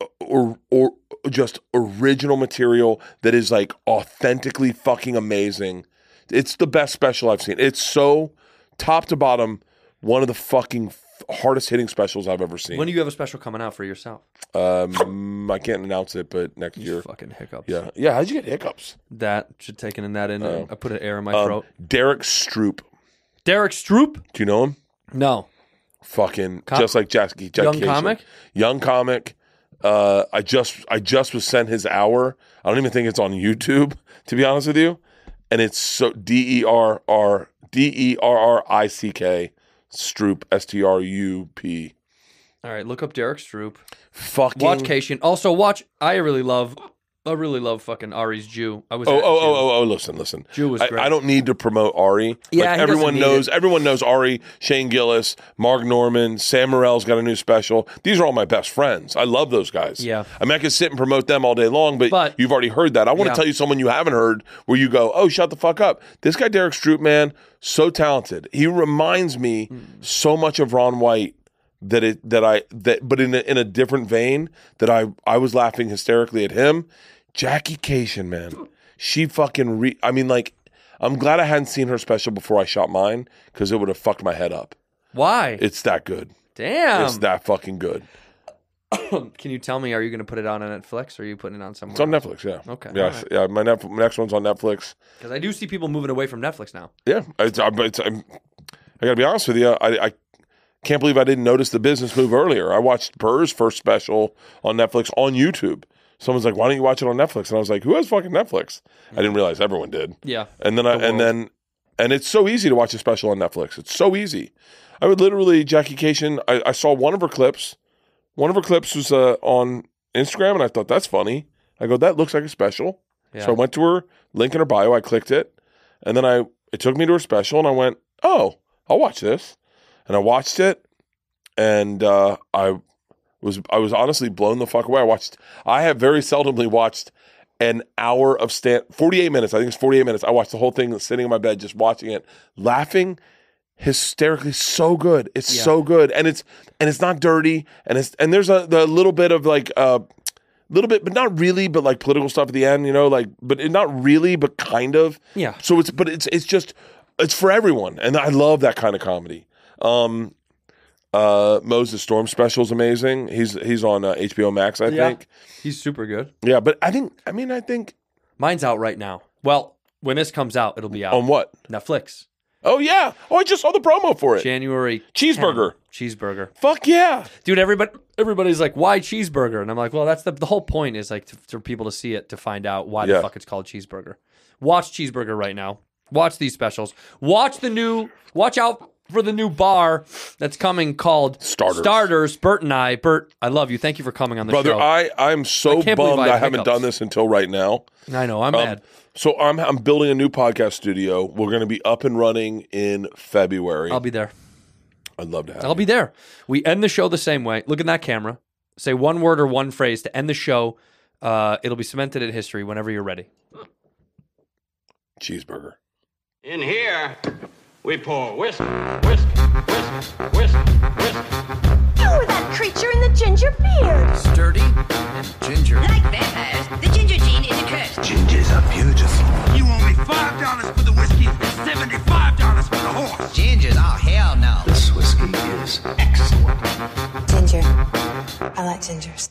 uh, or or just original material that is like authentically fucking amazing. It's the best special I've seen. It's so top to bottom one of the fucking hardest hitting specials I've ever seen. When do you have a special coming out for yourself? um, I can't announce it, but next year. Fucking hiccups. Yeah, yeah. How'd you get hiccups? That should taken in that in. I put an air in my Um, throat. Derrick Stroop. Derrick Stroop? Do you know him? No. fucking Com- just like Jackie, Jackie Young comic? young comic. Uh, I just I just was sent his hour. I don't even think it's on YouTube to be honest with you, and it's so D E R R D E R R I C K Stroop S T R U P. All right, look up Derrick Stroop. Fucking Watch Kashian. Also watch. I really love. I really love fucking Ari's Jew. I was. Oh, oh, Jew. oh, oh, oh, listen, listen. Jew was I, great. I don't need to promote Ari. Yeah, like, everyone knows. it. Everyone knows Ari, Shane Gillis, Mark Normand, Sam Morril's got a new special. These are all my best friends. I love those guys. Yeah. I mean, I could sit and promote them all day long, but, But- you've already heard that. I want Yeah. to tell you someone you haven't heard where you go, oh, shut the fuck up. This guy, Derrick Stroop, man, so talented. He reminds me Hmm. so much of Ron White that it that I that but in a, in a different vein that I I was laughing hysterically at him. Jackie Kashian, man, she fucking re. I mean, like, I'm glad I hadn't seen her special before I shot mine because it would have fucked my head up. Why? It's that good. Damn. It's that fucking good. Can you tell me? Are you going to put it on Netflix or are you putting it on somewhere? It's on Netflix. Yeah. Okay, Yeah. alright. Yeah. My, Netf- my next one's on Netflix. Because I do see people moving away from Netflix now. Yeah. It's, I, it's, I'm, I got to be honest with you. I, I can't believe I didn't notice the business move earlier. I watched Burr's first special on Netflix on YouTube. Someone's like, "Why don't you watch it on Netflix?" And I was like, "Who has fucking Netflix?" I didn't realize everyone did. Yeah. And then I The and then and it's so easy to watch a special on Netflix. It's so easy. I would literally Jackie Kashian. I, I saw one of her clips. One of her clips was uh, on Instagram, and I thought that's funny. I go, that looks like a special. Yeah. So I went to her link in her bio. I clicked it, and then I it took me to her special, and I went, oh, I'll watch this, and I watched it, and uh, I was I was honestly blown the fuck away. I watched. I have very seldomly watched an hour of stand 48 minutes. I think it's 48 minutes. I watched the whole thing sitting in my bed just watching it, laughing hysterically so good. It's Yeah. so good. And it's and it's not dirty and it's and there's a the little bit of like uh little bit but not really but like political stuff at the end, you know, like but it, not really but kind of. Yeah. So it's but it's it's just it's for everyone and I love that kind of comedy. Um uh Moses Storm special is amazing. He's he's on uh, HBO Max, I Yeah. think. He's super good. Yeah, but I think I mean I think Mine's out right now. Well, when this comes out, it'll be out. on what? Netflix. Oh yeah. Oh, I just saw the promo for it. January Cheeseburger. 10. Cheeseburger. Fuck yeah. Dude, everybody everybody's like, why cheeseburger? And I'm like, well, that's the the whole point is like to, for people to see it to find out why Yeah. the fuck it's called cheeseburger. Watch cheeseburger right now. Watch these specials. Watch the new watch out for the new bar that's coming called Starters. Starters. Bert and I, Bert, I love you. Thank you for coming on the Brother, show. I I'm so I can't believe bummed I I, have haven't hiccups. done this until right now. I know, I'm Um, mad. So I'm I'm building a new podcast studio. We're going to be up and running in February. I'll be there. I'd love to have. I'll be there. We end the show the same way. Look in that camera. Say one word or one phrase to end the show. Uh, it'll be cemented in history whenever you're ready. cheeseburger. In here, we pour whisk, whisk, whisk, whisk, whisk. You oh, were that creature in the ginger beard. Sturdy and ginger. Like vampires, the ginger gene is a curse. Gingers are beautiful. You owe me five dollars for the whiskey and seventy-five dollars for the horse. Gingers, oh hell no. This whiskey is excellent. Ginger. I like gingers.